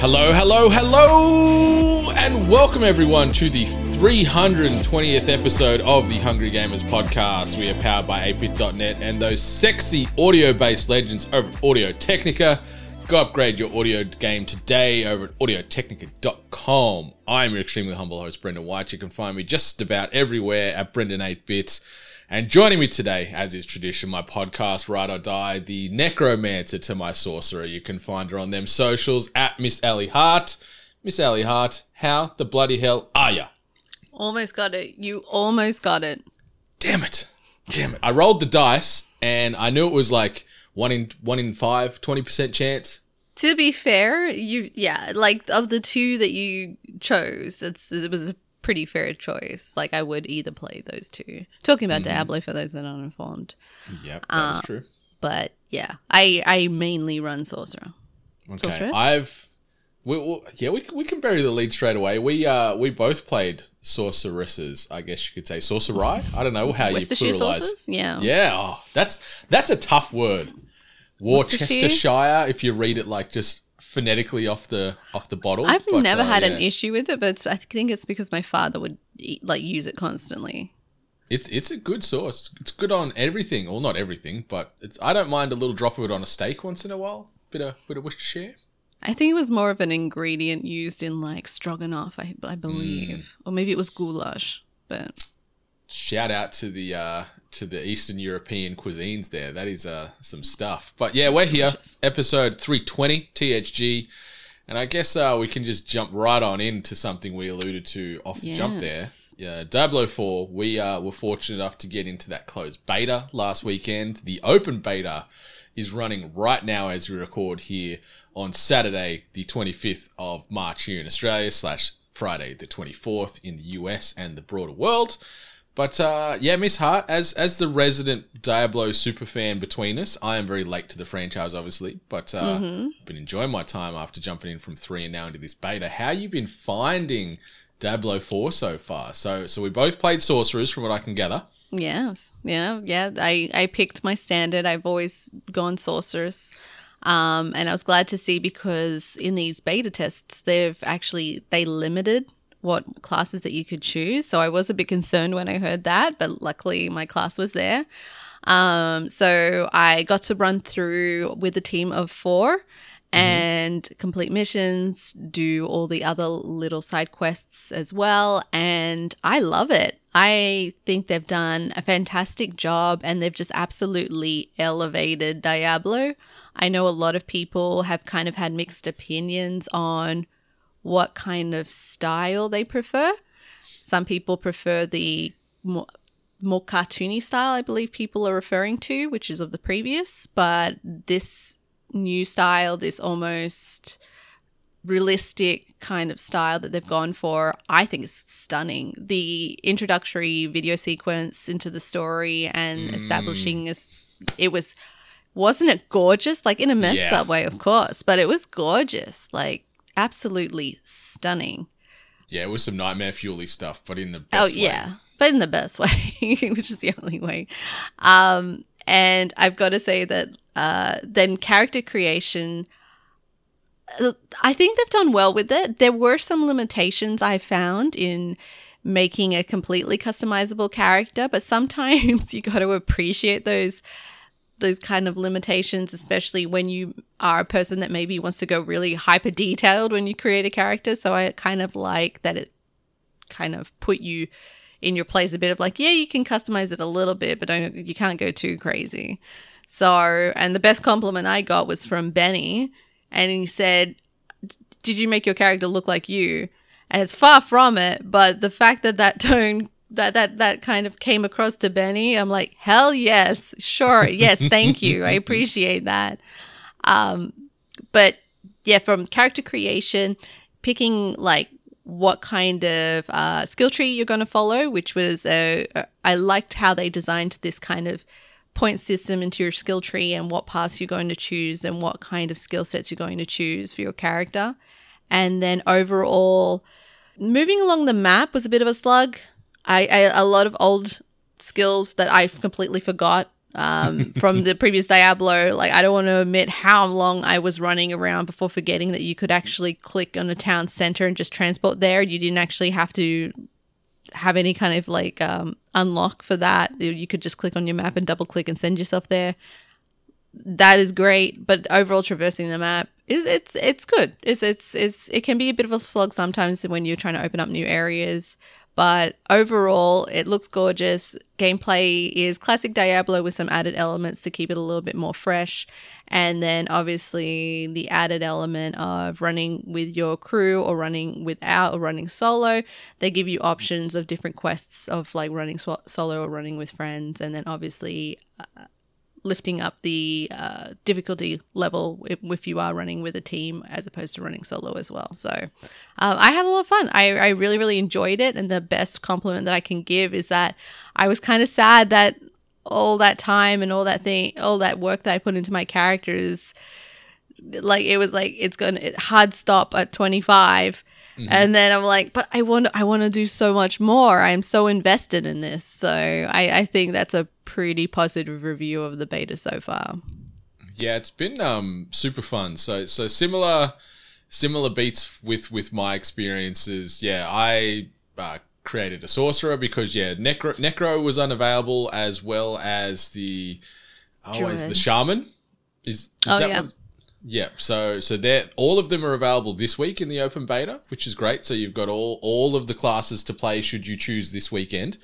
Hello, hello, hello, and welcome everyone to the 320th episode of the Hungry Gamers podcast. We are powered by 8bit.net and those sexy audio based legends over at Audio Technica. Go upgrade your audio game today over at audiotechnica.com. I'm your extremely humble host, Brendan White. You can find me just about everywhere at Brendan8bit. And joining me today, as is tradition, my podcast, Ride or Die, the necromancer to my sorcerer. You can find her on them socials at Miss Ally Hart. Miss Ally Hart, how the bloody hell are ya? Almost got it. You almost got it. Damn it. Damn it. I rolled the dice and I knew it was like one in one in five, 20% chance. To be fair, you yeah, like of the two that you chose, it's it was a pretty fair choice. Like I would either play those two. Talking about Diablo for those that aren't informed. Yep, that's Uh, true. But yeah, I I mainly run sorcerer. Okay. Sorceress? I've we, we, yeah, we, we can bury the lead straight away. We uh we both played sorceresses, I guess you could say sorcerai. I don't know how you pluralize. Yeah. Yeah, oh, that's that's a tough word. Worcestershire, if you read it like just phonetically off the off the bottle. I've But, never uh, had an issue with it, but I think it's because my father would eat, like use it constantly. It's it's a good sauce. It's good on everything. Well, not everything, but it's. I don't mind a little drop of it on a steak once in a while. Bit of bit of Worcestershire. I think it was more of an ingredient used in like stroganoff, I, I believe, or maybe it was goulash. But Shout out to the uh, to the Eastern European cuisines there. That is uh, some stuff. But yeah, we're here, episode three twenty THG, and I guess uh, we can just jump right on into something we alluded to off the jump there. Yeah, Diablo 4, we uh, were fortunate enough to get into that closed beta last weekend. The open beta is running right now as we record here on Saturday, the 25th of March here in Australia, slash Friday, the 24th in the US and the broader world. But uh, yeah, Miss Hart, as as the resident Diablo super fan between us, I am very late to the franchise, obviously, but uh, been enjoying my time after jumping in from three and now into this beta. How you been finding Diablo four so far? So so we both played sorcerers, from what I can gather. yes, yeah, yeah. I I picked my standard. I've always gone sorceress. Um, and I was glad to see because in these beta tests, they've actually they limited what classes that you could choose. So I was a bit concerned when I heard that, but luckily my class was there. Um, so I got to run through with a team of four and complete missions, do all the other little side quests as well. And I love it. I think they've done a fantastic job and they've just absolutely elevated Diablo. I know a lot of people have kind of had mixed opinions on what kind of style they prefer. Some people prefer the more, more cartoony style, I believe people are referring to, which is of the previous. But this new style, this almost realistic kind of style that they've gone for, I think is stunning. The introductory video sequence into the story and mm. establishing is it was wasn't it gorgeous? Like in a mess Yeah. up way, of course, but it was gorgeous. Like absolutely stunning. Yeah, it was some nightmare fuely stuff, but in the Oh best way. yeah, but in the best way, which is the only way. Um, and I've got to say that uh, then character creation. I think they've done well with it. There were some limitations I found in making a completely customizable character, but sometimes you got to appreciate those those kind of limitations, especially when you are a person that maybe wants to go really hyper detailed when you create a character. So I kind of like that it kind of put you in your place a bit of like, yeah, you can customize it a little bit, but don't you can't go too crazy. So, and the best compliment I got was from Benny, and he said, "Did you make your character look like you?" And it's far from it, but the fact that that tone that that that kind of came across to Benny, I'm like, hell yes, sure, yes, thank you, I appreciate that. Um, but yeah, from character creation, picking like what kind of uh, skill tree you're going to follow, which was uh, I liked how they designed this kind of point system into your skill tree and what paths you're going to choose and what kind of skill sets you're going to choose for your character. And then overall, moving along the map was a bit of a slug. I, I a lot of old skills that I completely forgot um, from the previous Diablo. Like, I don't want to admit how long I was running around before forgetting that you could actually click on a town center and just transport there. You didn't actually have to have any kind of like um, unlock for that. You could just click on your map and double click and send yourself there. That is great, but overall traversing the map is it's it's good. It's it's it's it can be a bit of a slog sometimes when you're trying to open up new areas. But overall, it looks gorgeous. Gameplay is classic Diablo with some added elements to keep it a little bit more fresh. And then obviously the added element of running with your crew or running without or running solo. They give you options of different quests of like running solo or running with friends. And then obviously uh, lifting up the uh, difficulty level if, if, you are running with a team as opposed to running solo as well. So um, I had a lot of fun. I, I really, really enjoyed it. And the best compliment that I can give is that I was kind of sad that all that time and all that thing, all that work that I put into my characters, like it was like it's gonna hard stop at 25 Mm-hmm. And then I'm like, but I want I want to do so much more. I'm so invested in this. So I, I think that's a pretty positive review of the beta so far. Yeah, it's been um super fun. So so similar similar beats with with my experiences. Yeah, I uh, created a sorcerer because yeah, necro necro was unavailable as well as the always oh, the shaman. Is, is oh yeah. What, yeah, so so that all of them are available this week in the open beta, which is great. So you've got all all of the classes to play should you choose this weekend.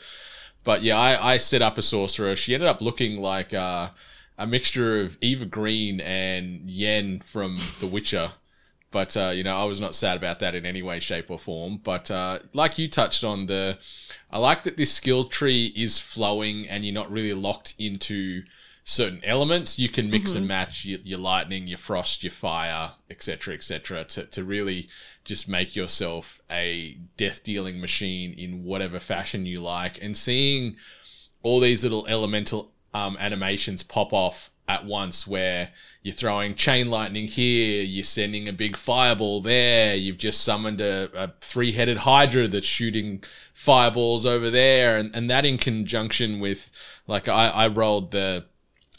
But yeah, I, I set up a sorcerer. She ended up looking like uh, a mixture of Eva Green and Yen from The Witcher. But uh, you know, I was not sad about that in any way, shape, or form. But uh, like you touched on, the I like that this skill tree is flowing and you're not really locked into certain elements, you can mix mm-hmm. and match your, your, lightning, your frost, your fire, etc., etc., to, to really just make yourself a death dealing machine in whatever fashion you like. And seeing all these little elemental um, animations pop off at once where you're throwing chain lightning here, you're sending a big fireball there, you've just summoned a, a three headed hydra that's shooting fireballs over there, and, and that in conjunction with like I, I rolled the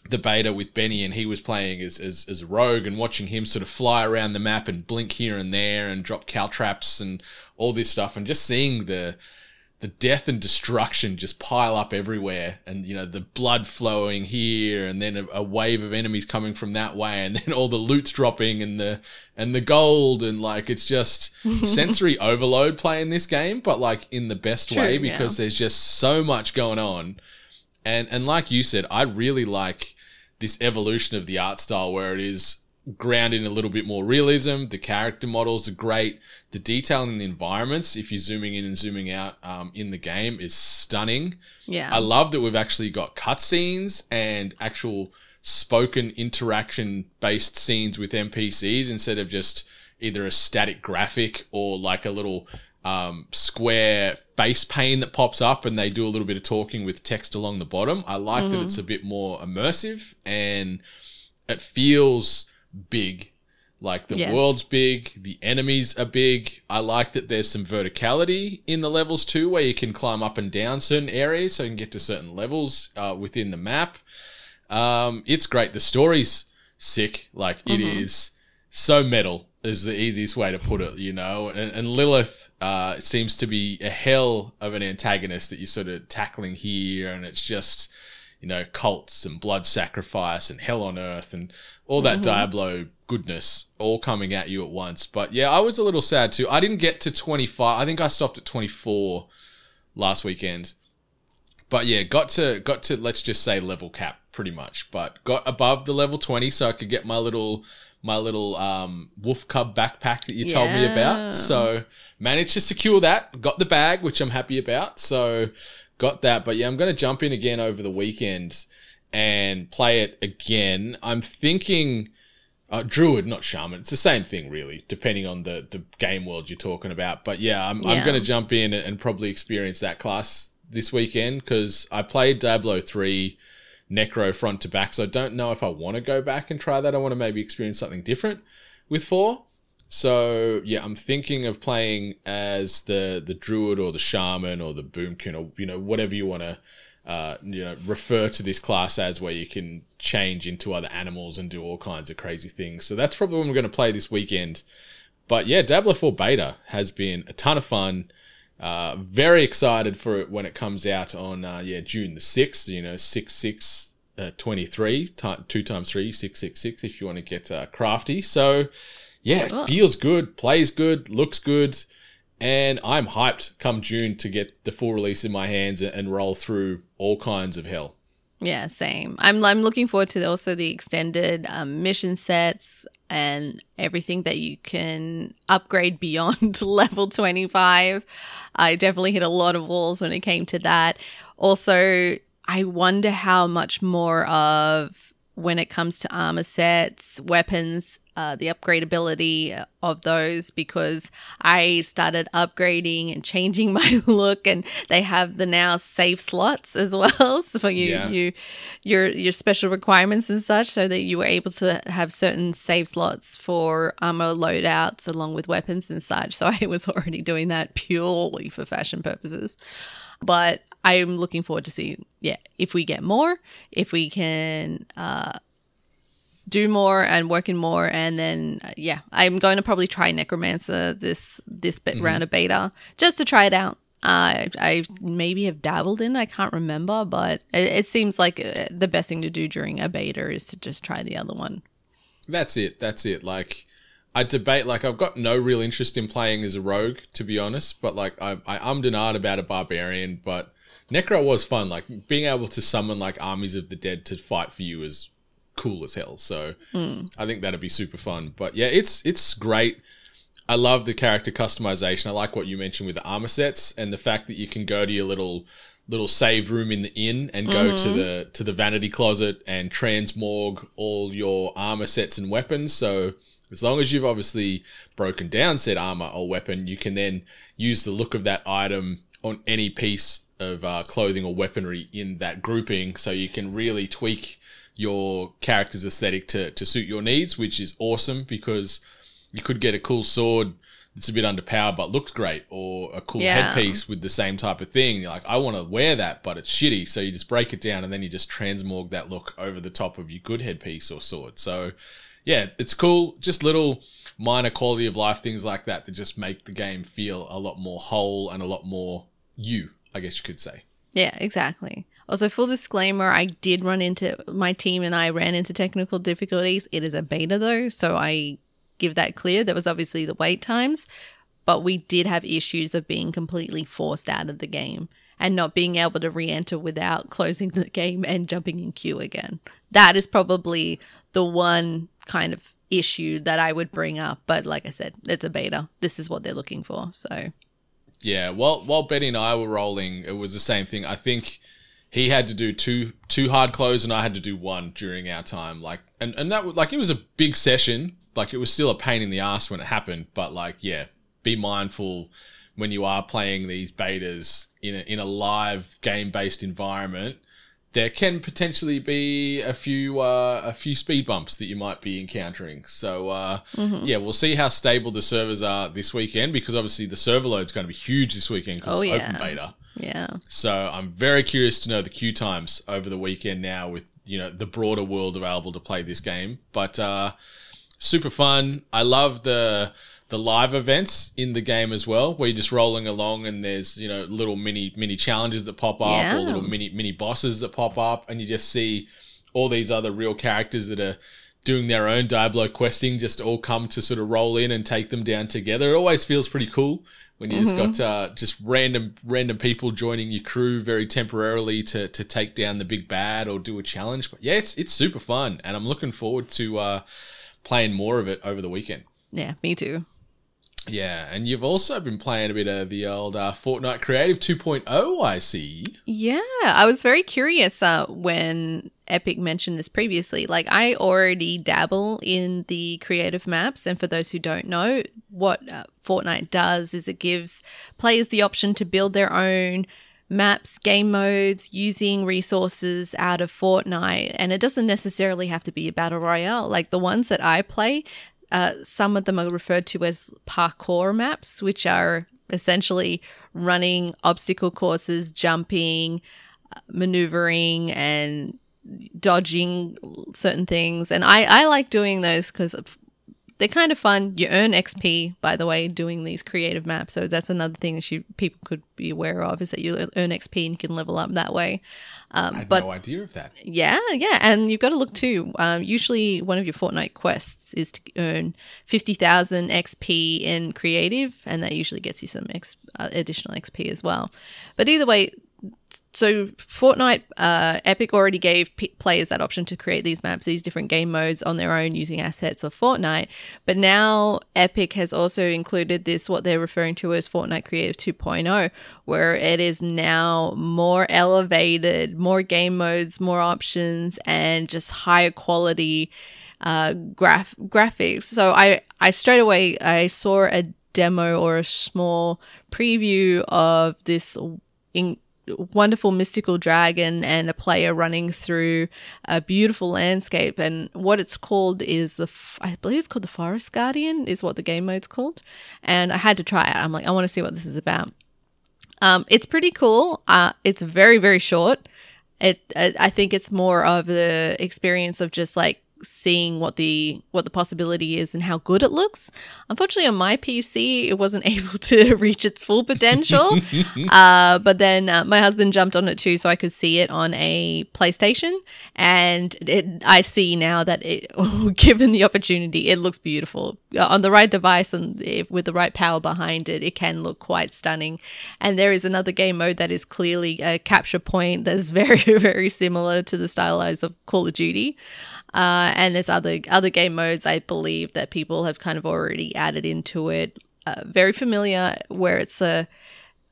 the beta with Benny and he was playing as, as, as rogue and watching him sort of fly around the map and blink here and there and drop caltrops and all this stuff and just seeing the the death and destruction just pile up everywhere and you know the blood flowing here and then a, a, wave of enemies coming from that way and then all the loot's dropping and the and the gold and like it's just sensory overload playing this game but like in the best True, way because yeah. there's just so much going on and and like you said I really like this evolution of the art style where it is grounded in a little bit more realism. The character models are great. The detail in the environments, if you're zooming in and zooming out um, in the game, is stunning. Yeah. I love that we've actually got cutscenes and actual spoken interaction based scenes with NPCs instead of just either a static graphic or like a little um, square face pane that pops up and they do a little bit of talking with text along the bottom. I like mm-hmm. that it's a bit more immersive and it feels big. Like the yes. world's big, the enemies are big. I like that there's some verticality in the levels too, where you can climb up and down certain areas so you can get to certain levels uh, within the map. Um, it's great. The story's sick. Like mm-hmm. it is so metal is the easiest way to put it, you know. And, and Lilith uh, seems to be a hell of an antagonist that you're sort of tackling here, and it's just you know cults and blood sacrifice and hell on earth and all that mm-hmm. Diablo goodness all coming at you at once. But yeah, I was a little sad too. I didn't get to 25. I think I stopped at 24 last weekend. But yeah, got to got to let's just say level cap pretty much. But got above the level 20 so I could get my little my little um, wolf cub backpack that you told me about. So managed to secure that. Got the bag, which I'm happy about. So got that. But yeah, I'm going to jump in again over the weekend and play it again. I'm thinking Uh, druid, not shaman. It's the same thing, really, depending on the, the game world you're talking about. But yeah, I'm, I'm going to jump in and, and probably experience that class this weekend because I played Diablo 3 Necro front to back, so I don't know if I want to go back and try that. I want to maybe experience something different with 4. So yeah, I'm thinking of playing as the the druid or the shaman or the boomkin or you know whatever you want to uh, you know refer to this class as, where you can change into other animals and do all kinds of crazy things. So that's probably what I'm going to play this weekend. But yeah, Diablo 4 beta has been a ton of fun. Uh, very excited for it when it comes out on uh, yeah June the sixth. You know six six. Uh, 23 ti two times three, six, six, six. If you want to get uh, crafty, so yeah, it feels good, plays good, looks good, and I'm hyped come June to get the full release in my hands and, and roll through all kinds of hell. Yeah, same. I'm I'm looking forward to also the extended um, mission sets and everything that you can upgrade beyond level 25. I definitely hit a lot of walls when it came to that. Also, I wonder how much more of when it comes to armor sets, weapons, uh, the upgradability of those because I started upgrading and changing my look, and they have the now save slots as well. So for you, Yeah. you, your your special requirements and such, so that you were able to have certain save slots for armor loadouts along with weapons and such. So I was already doing that purely for fashion purposes but I'm looking forward to see, yeah, if we get more, if we can uh, do more and work in more, and then uh, yeah, I'm going to probably try Necromancer this this bit round of beta just to try it out. Uh, I maybe have dabbled in, I can't remember, but it, it seems like uh, the best thing to do during a beta is to just try the other one. That's it. That's it. Like, I debate. Like, I've got no real interest in playing as a rogue, to be honest. But like, I I ummed and ahed about a barbarian, but Necro was fun. Like being able to summon like armies of the dead to fight for you is cool as hell. So I think that'd be super fun. But yeah, it's it's great. I love the character customization. I like what you mentioned with the armor sets and the fact that you can go to your little little save room in the inn and go to the to the vanity closet and transmorg all your armor sets and weapons. So as long as you've obviously broken down said armor or weapon, you can then use the look of that item on any piece of uh, clothing or weaponry in that grouping. So you can really tweak your character's aesthetic to, to suit your needs, which is awesome because you could get a cool sword that's a bit underpowered but looks great, or a cool Yeah. headpiece with the same type of thing. You're like, I want to wear that, but it's shitty. So you just break it down and then you just transmorg that look over the top of your good headpiece or sword. So yeah, it's cool. Just little minor quality of life things like that that just make the game feel a lot more whole and a lot more you, I guess you could say. Yeah, exactly. Also, full disclaimer, I did run into my team and I ran into technical difficulties. It is a beta though, so I give that clear. There was obviously the wait times, but we did have issues of being completely forced out of the game and not being able to re-enter without closing the game and jumping in queue again. That is probably the one kind of issue that I would bring up, but like I said, it's a beta. This is what they're looking for. So, Yeah, while while Betty and I were rolling, it was the same thing. I think he had to do two two hard close, and I had to do one during our time. Like, and and that was like it was a big session. Like, it was still a pain in the ass when it happened. But like, yeah, be mindful when you are playing these betas in a in a live game based environment. There can potentially be a few uh, a few speed bumps that you might be encountering. So uh, yeah, we'll see how stable the servers are this weekend because obviously the server load's going to be huge this weekend because Oh, it's yeah. open beta. yeah. So I'm very curious to know the queue times over the weekend now with you know the broader world available to play this game. But uh, super fun. I love the the live events in the game as well, where you're just rolling along and there's you know little mini mini challenges that pop up Yeah. or little mini mini bosses that pop up, and you just see all these other real characters that are doing their own Diablo questing just all come to sort of roll in and take them down together. It always feels pretty cool when you just got uh, just random random people joining your crew very temporarily to to take down the big bad or do a challenge. But yeah, it's it's super fun, and I'm looking forward to uh, playing more of it over the weekend. Yeah, me too. Yeah, and you've also been playing a bit of the old uh, Fortnite Creative 2.0, I see. Yeah, I was very curious uh, when Epic mentioned this previously. Like, I already dabble in the creative maps. And for those who don't know, what uh, Fortnite does is it gives players the option to build their own maps, game modes using resources out of Fortnite. And it doesn't necessarily have to be a battle royale. Like the ones that I play, uh, some of them are referred to as parkour maps, which are essentially running obstacle courses, jumping, uh, maneuvering, and dodging certain things. And I, I like doing those because they're kind of fun. You earn XP, by the way, doing these creative maps. So that's another thing that you people could be aware of is that you earn XP and you can level up that way. Um, I had but no idea of that. yeah, yeah, and you've got to look too. Um, usually, one of your Fortnite quests is to earn fifty thousand XP in creative, and that usually gets you some uh, additional XP as well. But either way, so Fortnite, uh, Epic already gave p- players that option to create these maps, these different game modes on their own using assets of Fortnite. But now Epic has also included this, what they're referring to as Fortnite Creative 2.0, where it is now more elevated, more game modes, more options, and just higher quality uh, graph graphics. So I, I straight away I saw a demo or a small preview of this in wonderful mystical dragon and a player running through a beautiful landscape. And what it's called is the I believe it's called the forest guardian is what the game mode's called. And i had to try it. I'm like i want to see what this is about. Um, it's pretty cool. Uh, it's very very short. It I I think it's more of the experience of just like seeing what the what the possibility is and how good it looks. Unfortunately, on my PC, it wasn't able to reach its full potential. uh, but then uh, my husband jumped on it too, so I could see it on a PlayStation, and it, I see now that it, given the opportunity, it looks beautiful Uh, on the right device and if, with the right power behind it. It can look quite stunning. And there is another game mode that is clearly a capture point that is very very similar to the stylized of Call of Duty. Uh, and there's other other game modes I believe that people have kind of already added into it. Uh, very familiar, where it's a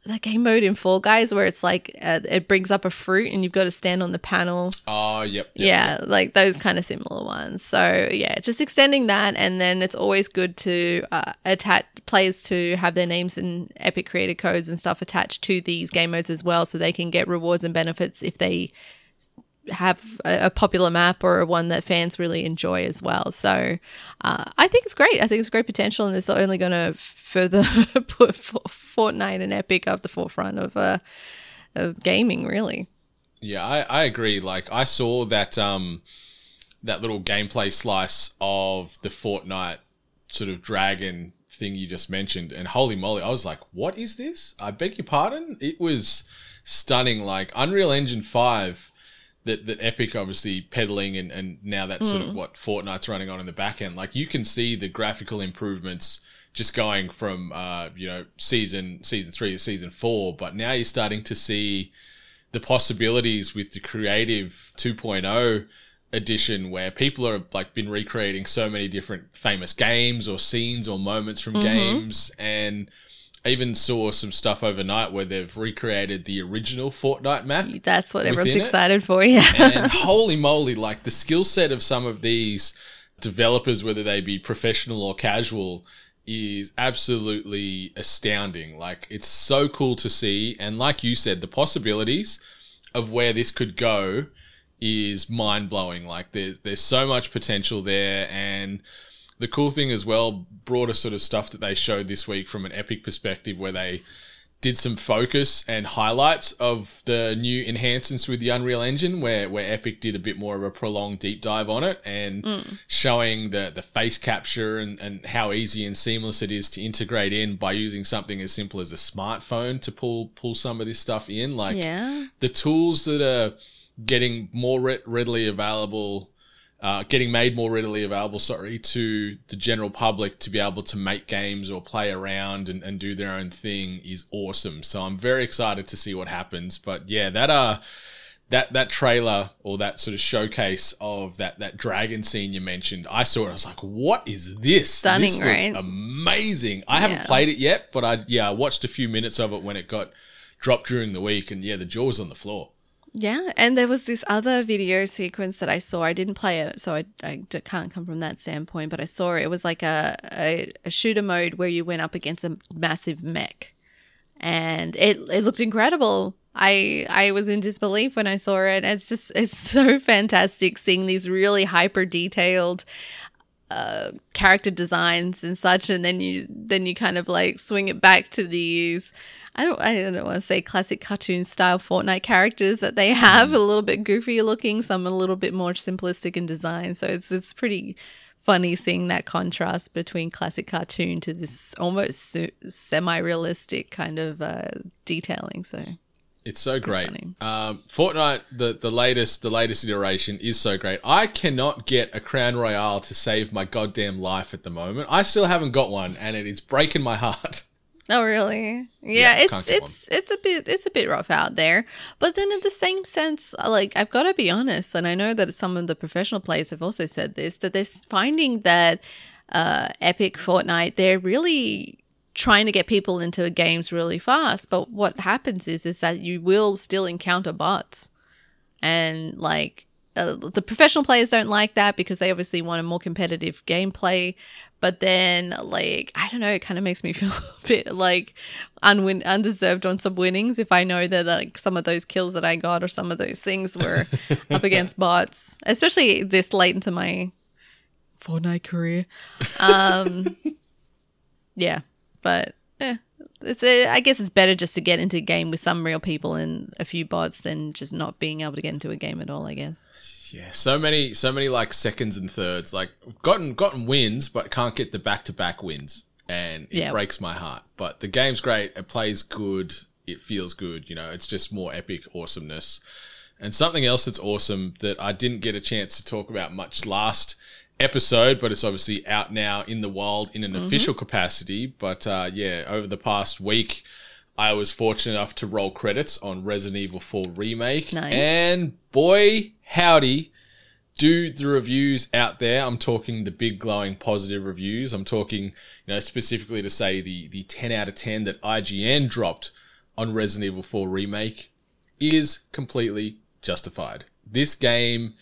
the game mode in Fall Guys where it's like uh, it brings up a fruit and you've got to stand on the panel. Oh, yep. yep, yeah, like those kind of similar ones. So yeah, just extending that, and then it's always good to uh, attach players to have their names and Epic creator codes and stuff attached to these game modes as well, so they can get rewards and benefits if they have a, a popular map or one that fans really enjoy as well. So uh, I think it's great. I think it's great potential, and it's only going to further put Fortnite and Epic up the forefront of uh, of gaming. Really, Yeah, I, I agree. Like I saw that um that little gameplay slice of the Fortnite sort of dragon thing you just mentioned, and holy moly, I was like, what is this? I beg your pardon? It was stunning. Like Unreal Engine five that, that Epic obviously peddling and, and now that's sort of what Fortnite's running on in the back end. Like you can see the graphical improvements just going from uh, you know, season season three to season four, but now you're starting to see the possibilities with the creative 2.0 edition where people are like been recreating so many different famous games or scenes or moments from games and I even saw some stuff overnight where they've recreated the original Fortnite map that's what everyone's Within it? excited for. Yeah, and holy moly, like the skill set of some of these developers, whether they be professional or casual, is absolutely astounding. Like it's so cool to see, and like you said, the possibilities of where this could go is mind blowing. Like there's there's so much potential there, and the cool thing as well, broader sort of stuff that they showed this week from an Epic perspective, where they did some focus and highlights of the new enhancements with the Unreal Engine, where where Epic did a bit more of a prolonged deep dive on it and mm. showing the the face capture and, and how easy and seamless it is to integrate in by using something as simple as a smartphone to pull pull some of this stuff in. Like yeah. the tools that are getting more re- readily available, uh, getting made more readily available, sorry, to the general public to be able to make games or play around and, and do their own thing is awesome. So I'm very excited to see what happens. But yeah, that uh that that trailer or that sort of showcase of that that dragon scene you mentioned, I saw it. I was like, "What is this? Stunning, this right? amazing." I haven't played it yet, but I yeah, I watched a few minutes of it when it got dropped during the week, and yeah, the jaw was on the floor. Yeah, and there was this other video sequence that I saw. I didn't play it, so I, I can't come from that standpoint. But I saw it. It was like a, a, a shooter mode where you went up against a massive mech, and it it looked incredible. I I was in disbelief when I saw it. It's just it's so fantastic seeing these really hyper detailed uh, character designs and such, and then you then you kind of like swing it back to these. I don't I don't want to say classic cartoon style Fortnite characters that they have a little bit goofy looking, some a little bit more simplistic in design. So it's it's pretty funny seeing that contrast between classic cartoon to this almost semi-realistic kind of uh, detailing. So It's so great. Um, Fortnite, the the latest the latest iteration is so great. I cannot get a crown royale to save my goddamn life at the moment. I still haven't got one, and it is breaking my heart. Oh really? Yeah, Yeah, can't it's get it's it's a bit it's a bit rough out there. But then in the same sense, like I've got to be honest, and I know that some of the professional players have also said this that they're finding that uh, Epic Fortnite they're really trying to get people into games really fast. But what happens is is that you will still encounter bots, and like uh, the professional players don't like that because they obviously want a more competitive gameplay. But then, like, I don't know, it kind of makes me feel a bit like unwin- undeserved on some winnings if I know that like some of those kills that I got or some of those things were up against bots, especially this late into my Fortnite career. Um, yeah, but eh, it's uh, I guess it's better just to get into a game with some real people and a few bots than just not being able to get into a game at all. I guess. Yeah, so many so many like seconds and thirds. Like gotten gotten wins, but can't get the back to back wins, and it Yeah. breaks my heart. But the game's great. It plays good. It feels good. You know, it's just more epic awesomeness. And something else that's awesome that I didn't get a chance to talk about much last episode, but it's obviously out now in the wild in an official capacity. But uh, yeah, over the past week, I was fortunate enough to roll credits on Resident Evil 4 Remake. Nice. And boy, howdy, do the reviews out there. I'm talking the big glowing positive reviews. I'm talking, you know, specifically to say the the 10 out of 10 that IGN dropped on Resident Evil 4 Remake is completely justified. This game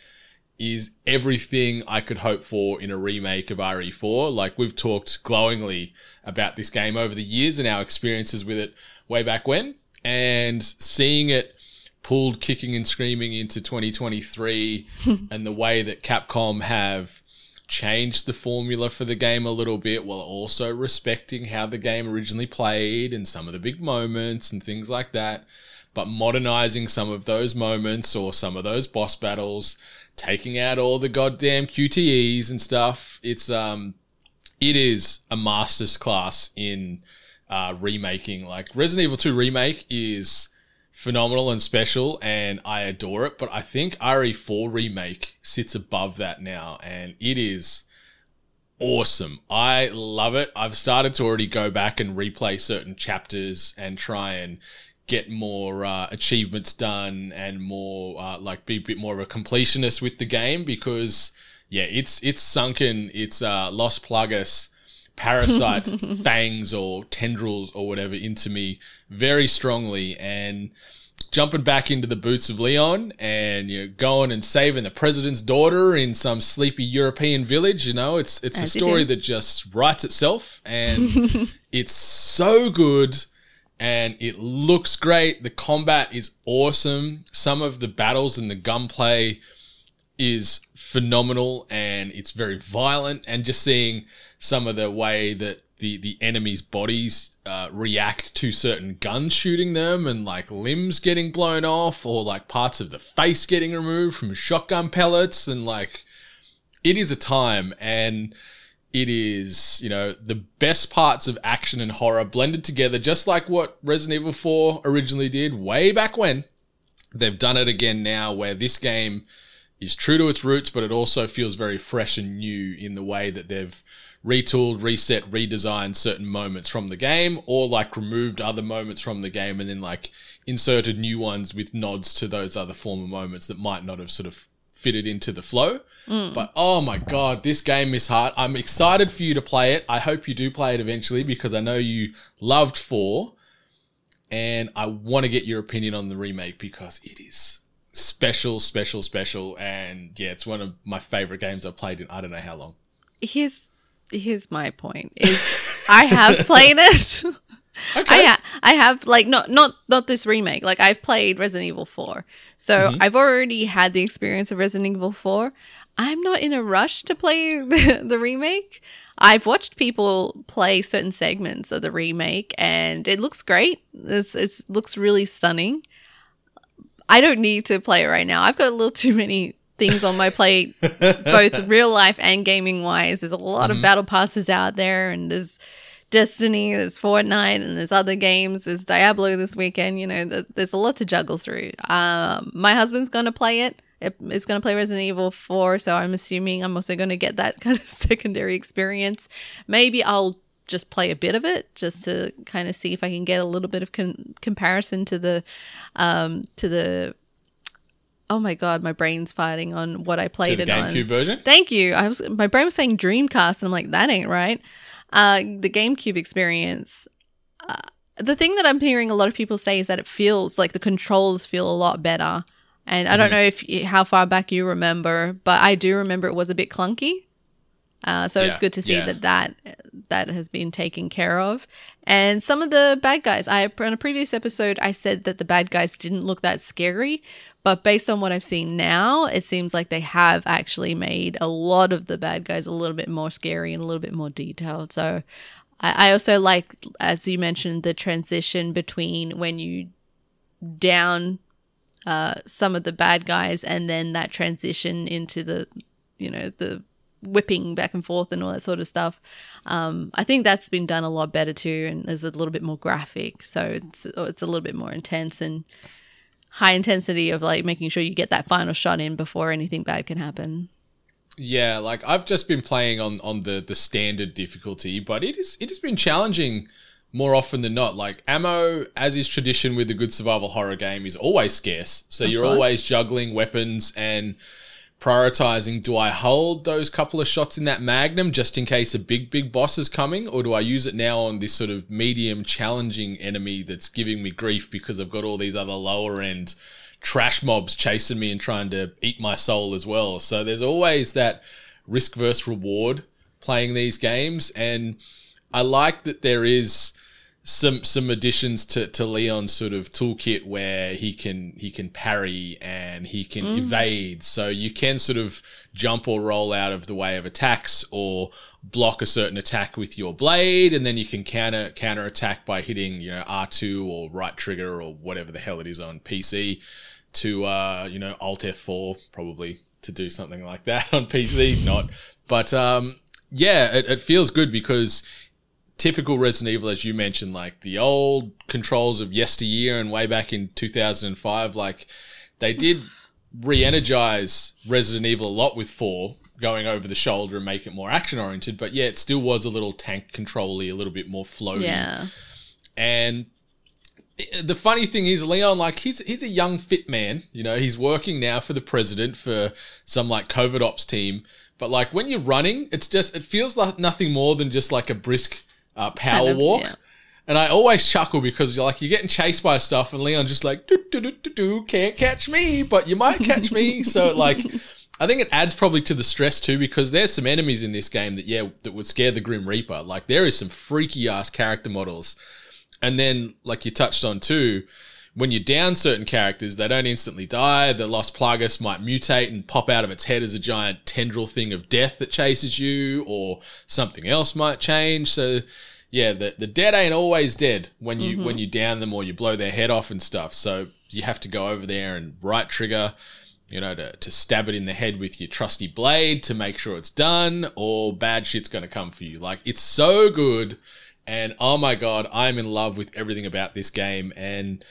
is everything I could hope for in a remake of RE4. Like we've talked glowingly about this game over the years and our experiences with it way back when, and seeing it pulled kicking and screaming into 2023 and the way that Capcom have changed the formula for the game a little bit while also respecting how the game originally played and some of the big moments and things like that but modernizing some of those moments or some of those boss battles taking out all the goddamn QTEs and stuff it's um it is a master's class in uh, remaking. Like Resident Evil 2 remake is phenomenal and special, and I adore it. But I think RE4 remake sits above that now, and it is awesome. I love it. I've started to already go back and replay certain chapters and try and get more uh, achievements done and more uh, like be a bit more of a completionist with the game because yeah, it's it's sunken. It's uh, Las Plagas parasite fangs or tendrils or whatever into me very strongly. And jumping back into the boots of Leon and you know going and saving the president's daughter in some sleepy European village you know it's it's a As you story that just writes itself and it's so good and it looks great. The combat is awesome. Some of the battles and the gunplay is phenomenal and it's very violent and just seeing some of the way that the the enemy's bodies uh, react to certain guns shooting them and like limbs getting blown off or like parts of the face getting removed from shotgun pellets and like it is a time and it is you know the best parts of action and horror blended together just like what Resident Evil 4 originally did way back when. They've done it again now where this game is true to its roots, but it also feels very fresh and new in the way that they've retooled, reset, redesigned certain moments from the game, or like removed other moments from the game and then like inserted new ones with nods to those other former moments that might not have sort of fitted into the flow. Mm. But oh my god, this game is hard. I'm excited for you to play it. I hope you do play it eventually because I know you loved 4 and I want to get your opinion on the remake because it is special, special, special, and yeah, it's one of my favorite games I've played in I don't know how long. Here's here's my point: is I have played it. I ha- I have like not not not this remake. Like I've played Resident Evil 4. So mm-hmm. I've already had the experience of Resident Evil 4. I'm not in a rush to play the, the remake. I've watched people play certain segments of the remake and it looks great. It's it looks really stunning. I don't need to play it right now. I've got a little too many things on my plate, both real life and gaming wise. There's a lot of battle passes out there, and there's Destiny, there's Fortnite, and there's other games. There's Diablo this weekend. You know, th- there's a lot to juggle through. Um, my husband's gonna play it. It- It's gonna play Resident Evil 4, so I'm assuming I'm also gonna get that kind of secondary experience. Maybe I'll just play a bit of it just to kind of see if I can get a little bit of con- comparison to the um to the oh my god my brain's fighting on what I To played the it on GameCube version. Thank you. I was my brain was saying Dreamcast, and I'm like, that ain't right. Uh, the GameCube experience. Uh, the thing that I'm hearing a lot of people say is that it feels like the controls feel a lot better. And I don't Mm-hmm. know if how far back you remember, but I do remember it was a bit clunky. Uh, so it's good to see yeah. that that that has been taken care of. And some of the bad guys, I on a previous episode, I said that the bad guys didn't look that scary, but based on what I've seen now, it seems like they have actually made a lot of the bad guys a little bit more scary and a little bit more detailed. So I, I also like, as you mentioned, the transition between when you down uh, some of the bad guys and then that transition into the, you know, the whipping back and forth and all that sort of stuff. Um, I think that's been done a lot better too, and is a little bit more graphic. So it's it's a little bit more intense and high intensity of like making sure you get that final shot in before anything bad can happen. Yeah, like I've just been playing on on the the standard difficulty, but it is it has been challenging more often than not. Like ammo, as is tradition with a good survival horror game, is always scarce. So you're course. always juggling weapons and prioritizing do I hold those couple of shots in that magnum just in case a big big boss is coming or do I use it now on this sort of medium challenging enemy that's giving me grief because I've got all these other lower end trash mobs chasing me and trying to eat my soul as well. So there's always that risk versus reward playing these games and I like that there is some some additions to, to Leon's sort of toolkit where he can he can parry and he can evade. So you can sort of jump or roll out of the way of attacks or block a certain attack with your blade, and then you can counter counter attack by hitting you know R two or right trigger or whatever the hell it is on PC to uh, you know Alt F four probably to do something like that on PC. Not, but um, yeah, it, it feels good because typical Resident Evil, as you mentioned, like the old controls of yesteryear and way back in 2005, like they did re-energize Resident Evil a lot with four going over the shoulder and make it more action oriented, but yeah, it still was a little tank controlly, a little bit more floaty. Yeah. And the funny thing is, Leon, like he's he's a young fit man. You know, he's working now for the president for some like COVID ops team. But like when you're running, it's just it feels like nothing more than just like a brisk uh, power Kind of, walk. yeah. And I always chuckle because you're like you're getting chased by stuff, and Leon just like do do do do do can't catch me, but you might catch me. so like, I think it adds probably to the stress too because there's some enemies in this game that yeah that would scare the Grim Reaper. Like there is some freaky ass character models, and then like you touched on too. When you down certain characters, they don't instantly die. The Las Plagas might mutate and pop out of its head as a giant tendril thing of death that chases you, or something else might change. So yeah, the, the dead ain't always dead when you mm-hmm. when you down them or you blow their head off and stuff. So you have to go over there and right trigger, you know, to, to stab it in the head with your trusty blade to make sure it's done, or bad shit's gonna come for you. Like it's so good, and oh my god, I'm in love with everything about this game. And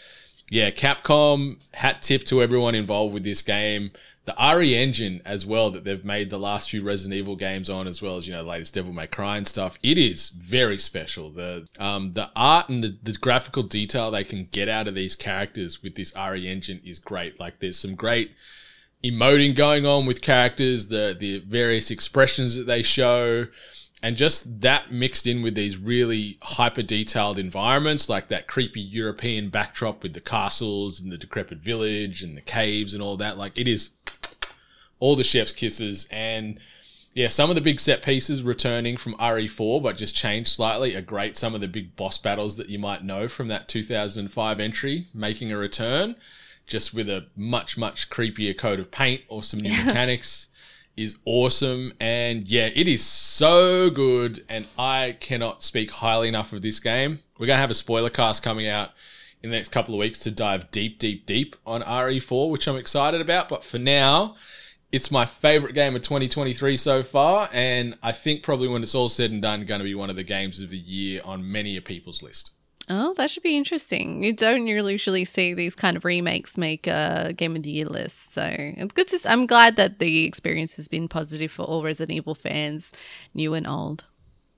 yeah, Capcom hat tip to everyone involved with this game. The RE engine as well that they've made the last few Resident Evil games on, as well as you know latest Devil May Cry and stuff. It is very special. The um the art and the, the graphical detail they can get out of these characters with this RE engine is great. Like there's some great emoting going on with characters, the the various expressions that they show. And just that mixed in with these really hyper detailed environments, like that creepy European backdrop with the castles and the decrepit village and the caves and all that. Like it is all the chef's kisses and yeah, some of the big set pieces returning from RE4, but just changed slightly, are great. Some of the big boss battles that you might know from that 2005 entry making a return, just with a much, much creepier coat of paint or some new mechanics, is awesome. And yeah, it is so good. And I cannot speak highly enough of this game. We're going to have a spoiler cast coming out in the next couple of weeks to dive deep, deep, deep on RE4, which I'm excited about. But for now, it's my favorite game of 2023 so far, and I think probably when it's all said and done, going to be one of the games of the year on many a people's list. Oh, that should be interesting. You don't usually see these kind of remakes make a game of the year list, so it's good to. I'm glad that the experience has been positive for all Resident Evil fans, new and old.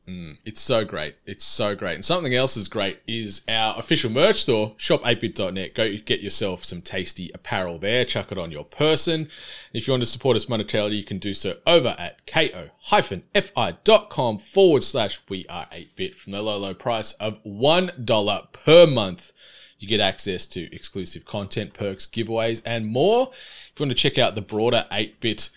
Mm, it's so great. It's so great. And something else is great is our official merch store, shop8bit.net. Go get yourself some tasty apparel there. Chuck it on your person. If you want to support us monetarily, you can do so over at ko-fi.com forward slash we are 8bit from the low, low price of $1 per month. You get access to exclusive content, perks, giveaways, and more. If you want to check out the broader 8-bit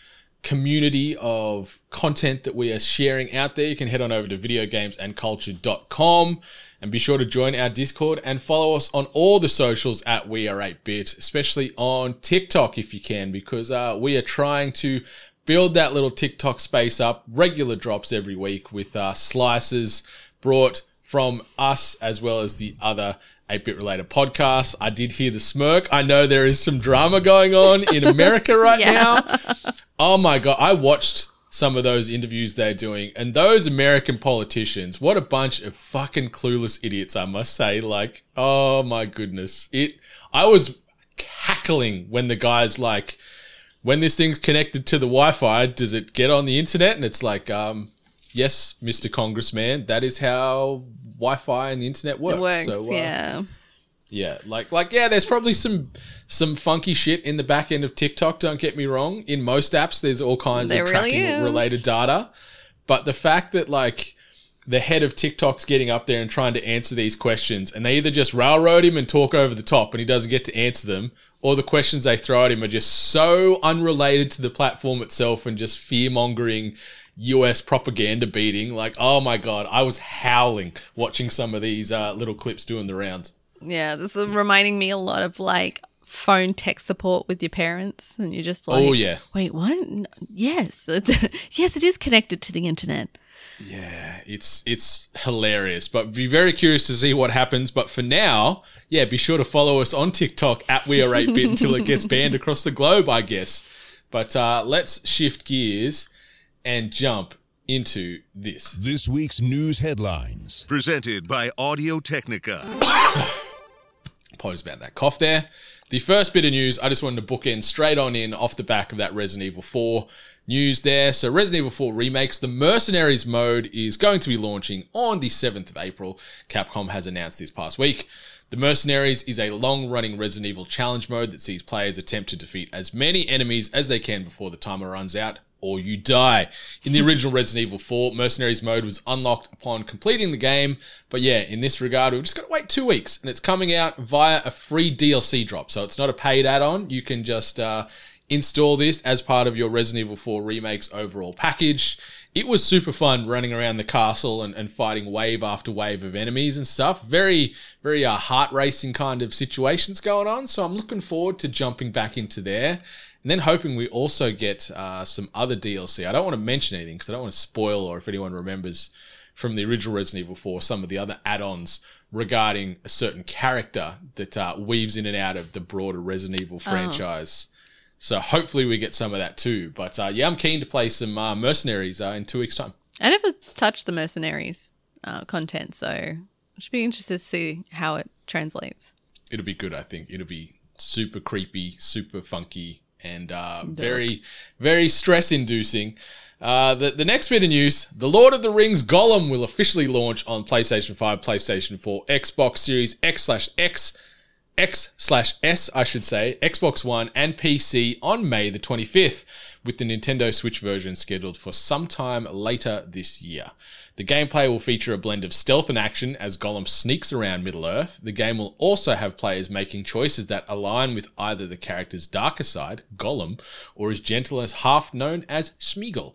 community of content that we are sharing out there, you can head on over to videogamesandculture.com and be sure to join our Discord and follow us on all the socials at We Are 8-Bit, especially on TikTok if you can, because uh, we are trying to build that little TikTok space up. Regular drops every week with uh, slices brought from us as well as the other 8-bit related podcasts. I did hear the smirk. I know there is some drama going on in America right Yeah. now. Oh my god, I watched some of those interviews they're doing, and those American politicians, what a bunch of fucking clueless idiots, I must say. Like, oh my goodness. It I was cackling when the guy's like, when this thing's connected to the Wi-Fi, does it get on the internet? And it's like, um, yes, Mr. Congressman, that is how Wi-Fi and the internet works. It works, So, uh, yeah. yeah, like like yeah, there's probably some some funky shit in the back end of TikTok, don't get me wrong. In most apps there's all kinds There of really tracking is. related data. But the fact that like the head of TikTok's getting up there and trying to answer these questions and they either just railroad him and talk over the top and he doesn't get to answer them, or the questions they throw at him are just so unrelated to the platform itself and just fear mongering US propaganda beating. Like, oh my god, I was howling watching some of these uh, little clips doing the rounds. Yeah, this is reminding me a lot of like phone tech support with your parents, and you're just like, Oh, yeah. wait, what? Yes, yes, it is connected to the internet. Yeah, it's it's hilarious, but be very curious to see what happens. But for now, yeah, be sure to follow us on TikTok at We Are 8-Bit until it gets banned across the globe, I guess. But uh, let's shift gears and jump into this. This week's news headlines. Presented by Audio Technica. Apologies about that cough there. The first bit of news, I just wanted to bookend straight on in off the back of that Resident Evil 4 news there. So, Resident Evil 4 remakes, the Mercenaries mode is going to be launching on the 7th of April. Capcom has announced this past week. The Mercenaries is a long running Resident Evil challenge mode that sees players attempt to defeat as many enemies as they can before the timer runs out or you die. In the original Resident Evil 4, Mercenaries mode was unlocked upon completing the game, but yeah, in this regard, we've just got to wait two weeks, and it's coming out via a free DLC drop. So it's not a paid add-on. You can just uh, install this as part of your Resident Evil 4 remakes overall package. It was super fun running around the castle and, and fighting wave after wave of enemies and stuff. Very, very uh, heart racing kind of situations going on. So I'm looking forward to jumping back into there. And then hoping we also get uh, some other DLC. I don't want to mention anything because I don't want to spoil or if anyone remembers from the original Resident Evil 4 some of the other add ons regarding a certain character that uh, weaves in and out of the broader Resident Evil franchise. So hopefully we get some of that too. But uh, yeah, I'm keen to play some uh, Mercenaries uh, in two weeks' time. I never touched the mercenaries uh, content, so I should be interested to see how it translates. It'll be good, I think. It'll be super creepy, super funky, and uh, very, very stress inducing. Uh, the, the next bit of news The Lord of the Rings Gollum will officially launch on PlayStation 5, PlayStation 4, Xbox Series X slash X, X slash S, I should say, Xbox One, and PC on May the 25th. with the Nintendo Switch version scheduled for sometime later this year. The gameplay will feature a blend of stealth and action as Gollum sneaks around Middle Earth. The game will also have players making choices that align with either the character's darker side, Gollum, or his gentler half known as Smeagol.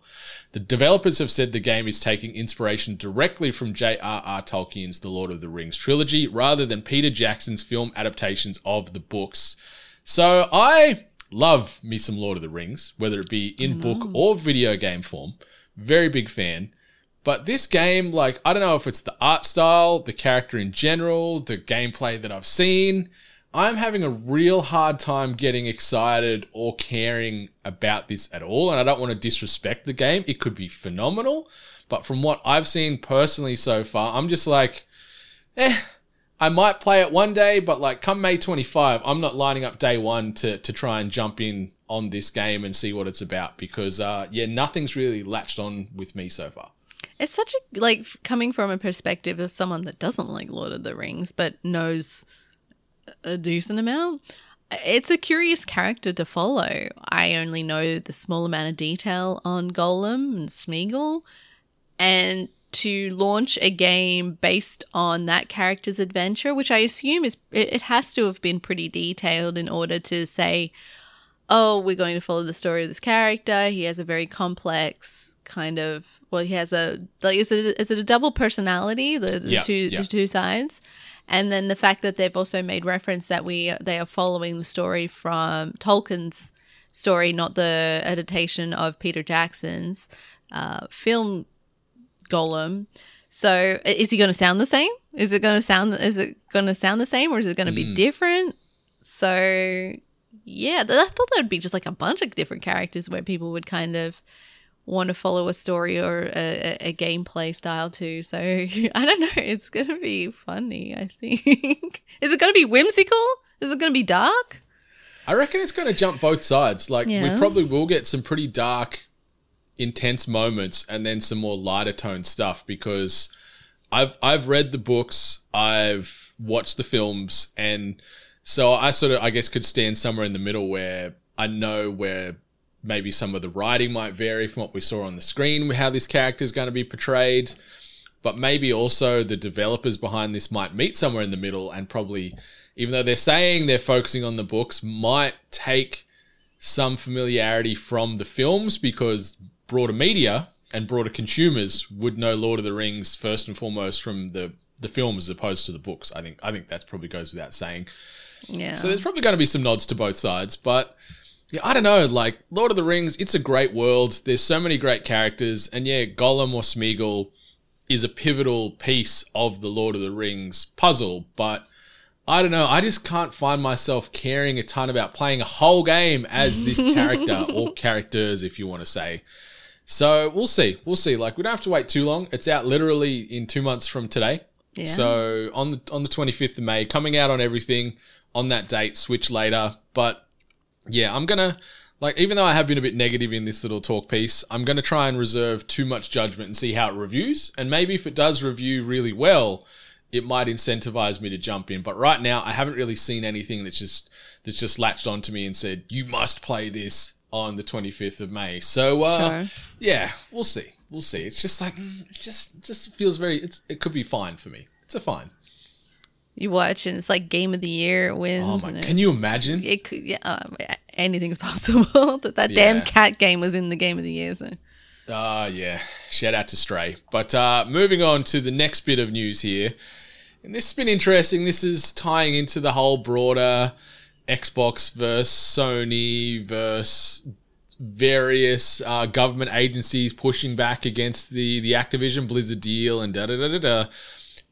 The developers have said the game is taking inspiration directly from J.R.R. Tolkien's The Lord of the Rings trilogy rather than Peter Jackson's film adaptations of the books. So I love me some Lord of the Rings, whether it be in book mm. or video game form. Very big fan. But this game, like, I don't know if it's the art style, the character in general, the gameplay that I've seen. I'm having a real hard time getting excited or caring about this at all. And I don't want to disrespect the game. It could be phenomenal. But from what I've seen personally so far, I'm just like, eh, I might play it one day, but like come May 25, I'm not lining up day one to, to try and jump in on this game and see what it's about because, uh, yeah, nothing's really latched on with me so far. It's such a like coming from a perspective of someone that doesn't like Lord of the Rings but knows a decent amount. It's a curious character to follow. I only know the small amount of detail on Gollum and Smeagol, and to launch a game based on that character's adventure, which I assume is it, it has to have been pretty detailed in order to say, oh, we're going to follow the story of this character. He has a very complex kind of well, he has a like is it is it a double personality the, the Yeah, two yeah. the two sides, and then the fact that they've also made reference that we they are following the story from Tolkien's story, not the adaptation of Peter Jackson's uh, film Gollum. So is he going to sound the same? Is it going to sound is it going to sound the same or is it going to be different? So yeah, I thought there would be just like a bunch of different characters where people would kind of want to follow a story or a, a, gameplay style too. So I don't know. It's going to be funny. I think. is it going to be whimsical? Is it going to be dark? I reckon it's going to jump both sides. Like Yeah. we probably will get some pretty dark, intense moments, and then some more lighter tone stuff because I've I've read the books, I've watched the films, and so I sort of I guess could stand somewhere in the middle where I know where maybe some of the writing might vary from what we saw on the screen, how this character is going to be portrayed. But maybe also the developers behind this might meet somewhere in the middle and probably, even though they're saying they're focusing on the books, might take some familiarity from the films because broader media and broader consumers would know Lord of the Rings first and foremost from the the films as opposed to the books. I think I think that probably goes without saying. Yeah. So there's probably going to be some nods to both sides, but yeah, I don't know. Like Lord of the Rings, it's a great world. There's so many great characters, and yeah, Gollum or Smeagol is a pivotal piece of the Lord of the Rings puzzle. But I don't know. I just can't find myself caring a ton about playing a whole game as this character or characters, if you want to say. So we'll see. We'll see. Like we don't have to wait too long. It's out literally in two months from today. Yeah. So on the on the 25th of May, coming out on everything on that date. Switch later, but yeah, I'm gonna like even though I have been a bit negative in this little talk piece, I'm gonna try and reserve too much judgment and see how it reviews. And maybe if it does review really well, it might incentivize me to jump in. But right now, I haven't really seen anything that's just that's just latched onto me and said you must play this on the 25th of May. So uh, Sure. yeah, we'll see. We'll see. It's just like mm, it just just feels very. It's it could be fine for me. It's a fine. You watch and it's like game of the year wins. Oh my! Can you imagine? It could, yeah, um, anything's possible. that that damn cat game was in the game of the year. So. Ah, yeah. Shout out to Stray. But uh, moving on to the next bit of news here. And this has been interesting. This is tying into the whole broader Xbox versus Sony versus various uh, government agencies pushing back against the, the Activision Blizzard deal and da da da da da.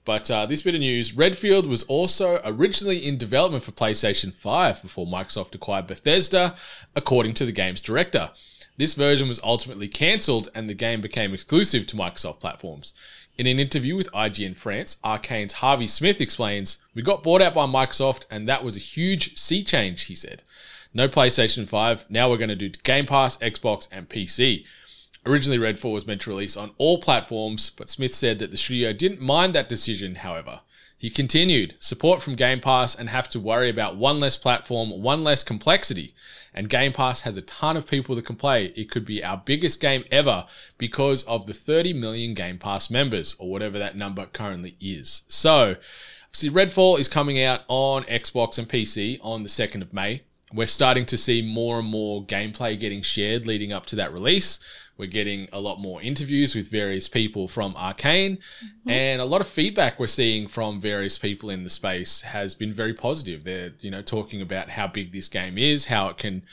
But uh, this bit of news Redfall was also originally in development for PlayStation 5 before Microsoft acquired Bethesda, according to the game's director. This version was ultimately cancelled and the game became exclusive to Microsoft platforms. In an interview with IGN France, Arcane's Harvey Smith explains, We got bought out by Microsoft and that was a huge sea change, he said. No PlayStation 5, now we're going to do Game Pass, Xbox, and PC. Originally, Redfall was meant to release on all platforms, but Smith said that the studio didn't mind that decision, however. He continued, support from Game Pass and have to worry about one less platform, one less complexity. And Game Pass has a ton of people that can play. It could be our biggest game ever because of the 30 million Game Pass members, or whatever that number currently is. So, see, Redfall is coming out on Xbox and PC on the 2nd of May. We're starting to see more and more gameplay getting shared leading up to that release. We're getting a lot more interviews with various people from Arcane, mm-hmm. and a lot of feedback we're seeing from various people in the space has been very positive. They're, you know, talking about how big this game is, how it can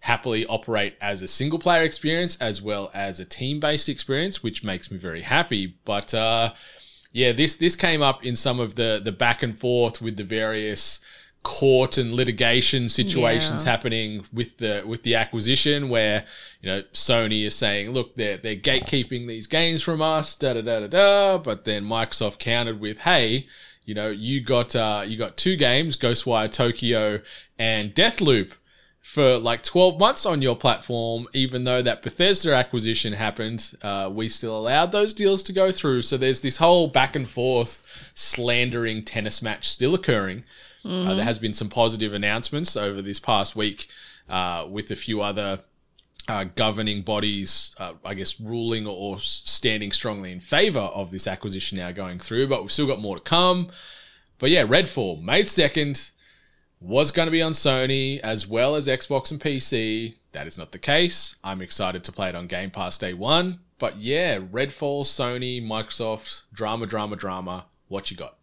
happily operate as a single player experience as well as a team based experience, which makes me very happy. But uh, yeah, this this came up in some of the the back and forth with the various court and litigation situations yeah. happening with the with the acquisition where you know Sony is saying look they're they're gatekeeping these games from us da da da da da. But then Microsoft countered with hey you know you got uh you got two games Ghostwire Tokyo and Deathloop for like 12 months on your platform. Even though that Bethesda acquisition happened uh, we still allowed those deals to go through. So there's this whole back and forth slandering tennis match still occurring Mm-hmm. Uh, there has been some positive announcements over this past week uh, with a few other uh, governing bodies, uh, I guess, ruling or standing strongly in favor of this acquisition now going through. But we've still got more to come. But yeah, Redfall, May 2nd, was going to be on Sony as well as Xbox and PC. That is not the case. I'm excited to play it on Game Pass day one. But yeah, Redfall, Sony, Microsoft, drama, drama, drama. What you got?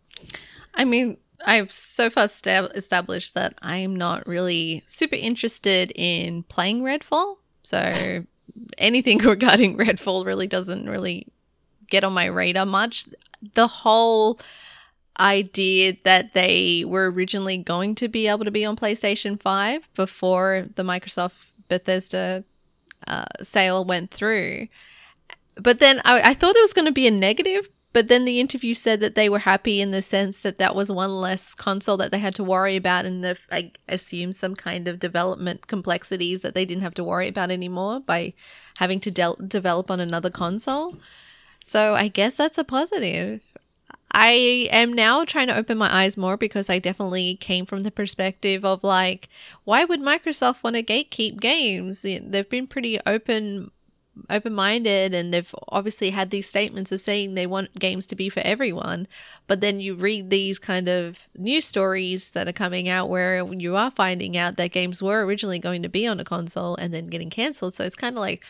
I mean, I've so far stab- established that I'm not really super interested in playing Redfall. So anything regarding Redfall really doesn't really get on my radar much. The whole idea that they were originally going to be able to be on PlayStation 5 before the Microsoft Bethesda uh, sale went through. But then I, I thought there was going to be a negative but then the interview said that they were happy in the sense that that was one less console that they had to worry about, and if, I assume some kind of development complexities that they didn't have to worry about anymore by having to de- develop on another console. So I guess that's a positive. I am now trying to open my eyes more because I definitely came from the perspective of like, why would Microsoft want to gatekeep games? They've been pretty open open minded and they've obviously had these statements of saying they want games to be for everyone. But then you read these kind of news stories that are coming out where you are finding out that games were originally going to be on a console and then getting cancelled. So it's kind of like,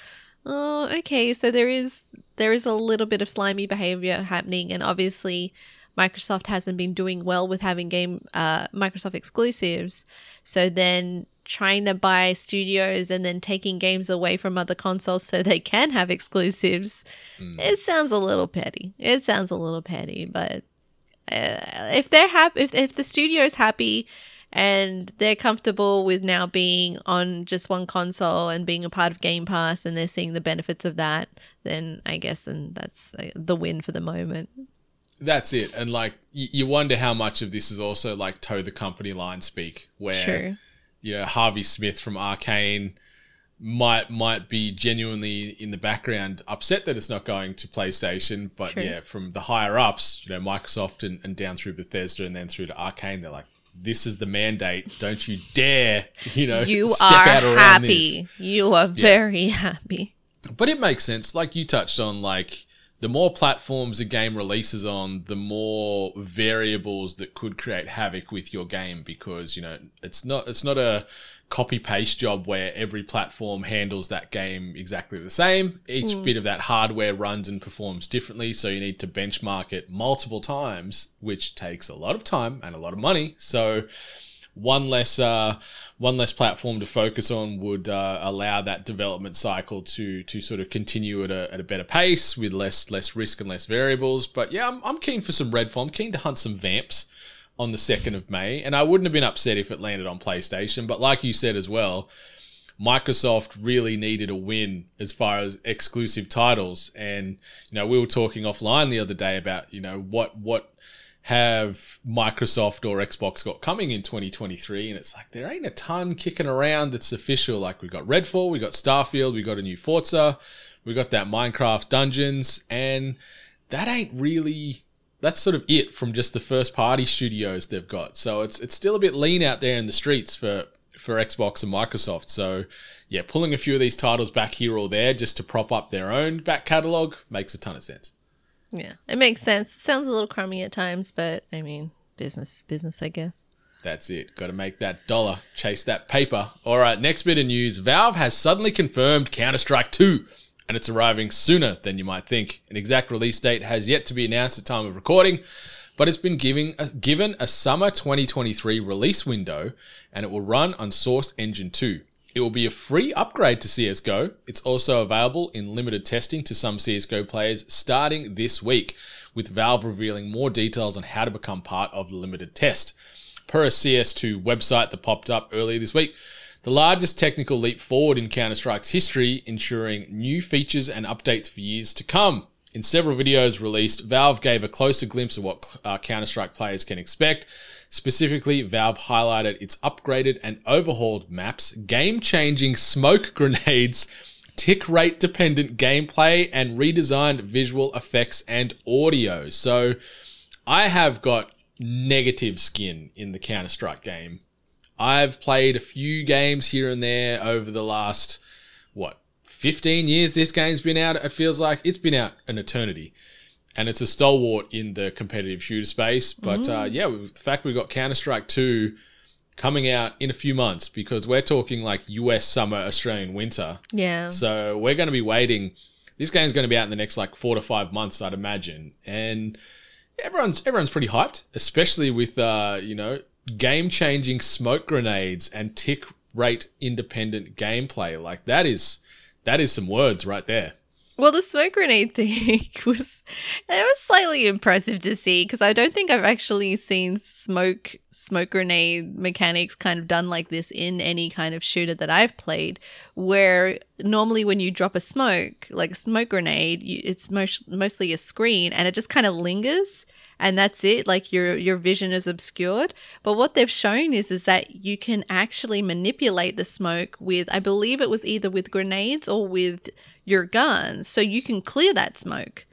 oh, okay, so there is there is a little bit of slimy behavior happening and obviously Microsoft hasn't been doing well with having game uh, Microsoft exclusives. So then trying to buy studios and then taking games away from other consoles so they can have exclusives. Mm. It sounds a little petty. It sounds a little petty, but uh, if they're happy, if if the studio's happy and they're comfortable with now being on just one console and being a part of Game Pass and they're seeing the benefits of that, then I guess then that's uh, the win for the moment. That's it. And like you wonder how much of this is also like toe the company line speak where True you know Harvey Smith from Arcane might might be genuinely in the background upset that it's not going to PlayStation, but True. yeah, from the higher ups, you know, Microsoft and, and down through Bethesda and then through to Arcane, they're like, this is the mandate. Don't you dare, you know, you are happy. This. You are yeah. very happy. But it makes sense. Like you touched on, like the more platforms a game releases on, the more variables that could create havoc with your game because, you know, it's not it's not a copy paste job where every platform handles that game exactly the same. Each mm. bit of that hardware runs and performs differently, so you need to benchmark it multiple times, which takes a lot of time and a lot of money. So one less uh, one less platform to focus on would uh, allow that development cycle to to sort of continue at a, at a better pace with less less risk and less variables. But yeah, I'm, I'm keen for some Redfall. I'm keen to hunt some vamps on the second of May, and I wouldn't have been upset if it landed on PlayStation. But like you said as well. Microsoft really needed a win as far as exclusive titles and you know we were talking offline the other day about you know what what have Microsoft or Xbox got coming in 2023, and it's like there ain't a ton kicking around that's official. Like we got Redfall, we got Starfield, we got a new Forza, we got that Minecraft Dungeons, and that ain't really that's sort of it from just the first party studios they've got. So it's it's still a bit lean out there in the streets for for Xbox and Microsoft. So yeah, pulling a few of these titles back here or there just to prop up their own back catalog makes a ton of sense. Yeah, it makes sense. sounds a little crummy at times, but I mean, business is business, I guess. That's it. Got to make that dollar, chase that paper. All right, next bit of news. Valve has suddenly confirmed Counter Strike 2, and it's arriving sooner than you might think. An exact release date has yet to be announced at time of recording, but it's been giving a, given a summer 2023 release window, and it will run on Source Engine 2. It will be a free upgrade to CSGO. It's also available in limited testing to some CSGO players starting this week, with Valve revealing more details on how to become part of the limited test per a CS2 website that popped up earlier this week. The largest technical leap forward in Counter Strike's history, ensuring new features and updates for years to come. In several videos released, Valve gave a closer glimpse of what uh, Counter Strike players can expect. Specifically, Valve highlighted its upgraded and overhauled maps, game changing smoke grenades, tick rate dependent gameplay, and redesigned visual effects and audio. So, I have got negative skin in the Counter Strike game. I've played a few games here and there over the last, what, 15 years this game's been out. It feels like it's been out an eternity. And it's a stalwart in the competitive shooter space. But uh, yeah, the fact we've got Counter Strike 2 coming out in a few months because we're talking like US summer, Australian winter. Yeah. So we're going to be waiting. This game's going to be out in the next like four to five months, I'd imagine. And everyone's everyone's pretty hyped, especially with uh, you know game changing smoke grenades and tick rate independent gameplay. Like that is that is some words right there. Well, the smoke grenade thing was it was slightly impressive to see because I don't think I've actually seen smoke smoke grenade mechanics kind of done like this in any kind of shooter that I've played. Where normally when you drop a smoke, like a smoke grenade, you, it's most, mostly a screen and it just kind of lingers and that's it like your your vision is obscured but what they've shown is is that you can actually manipulate the smoke with i believe it was either with grenades or with your guns so you can clear that smoke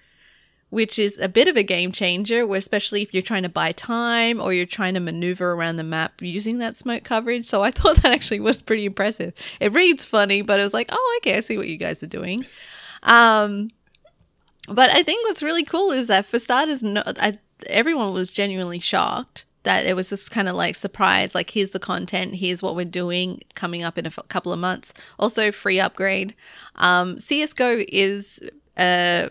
which is a bit of a game changer especially if you're trying to buy time or you're trying to maneuver around the map using that smoke coverage. So i thought that actually was pretty impressive. It reads funny but it was like oh okay i see what you guys are doing. Um but I think what's really cool is that for starters, no, I, everyone was genuinely shocked that it was just kind of like surprise like here's the content here's what we're doing coming up in a f- couple of months also free upgrade um, csgo is uh,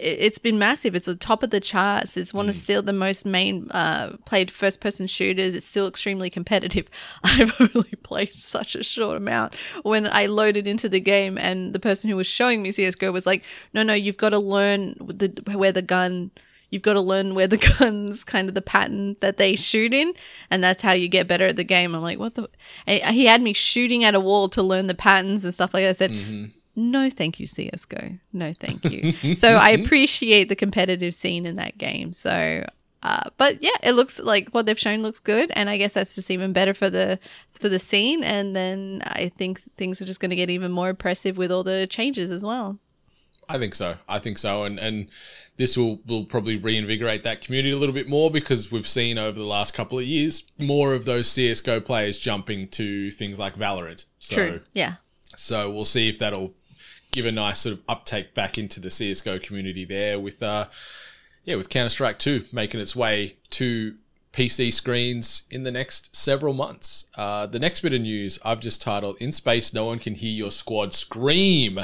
it's been massive. It's on top of the charts. It's one of still the most main uh, played first person shooters. It's still extremely competitive. I've only played such a short amount. When I loaded into the game, and the person who was showing me CS:GO was like, "No, no, you've got to learn the where the gun." You've got to learn where the guns, kind of the pattern that they shoot in, and that's how you get better at the game. I'm like, what the? He had me shooting at a wall to learn the patterns and stuff like that. I said, Mm-hmm. no thank you csgo no thank you so i appreciate the competitive scene in that game so uh, but yeah it looks like what they've shown looks good and i guess that's just even better for the for the scene and then i think things are just going to get even more impressive with all the changes as well I think so. I think so, and and this will will probably reinvigorate that community a little bit more because we've seen over the last couple of years more of those CS:GO players jumping to things like Valorant. So, true yeah So we'll see if that'll give a nice sort of uptake back into the CS:GO community there with uh yeah, with Counter-Strike 2 making its way to PC screens in the next several months. Uh, the next bit of news I've just titled In Space No One Can Hear Your Squad Scream.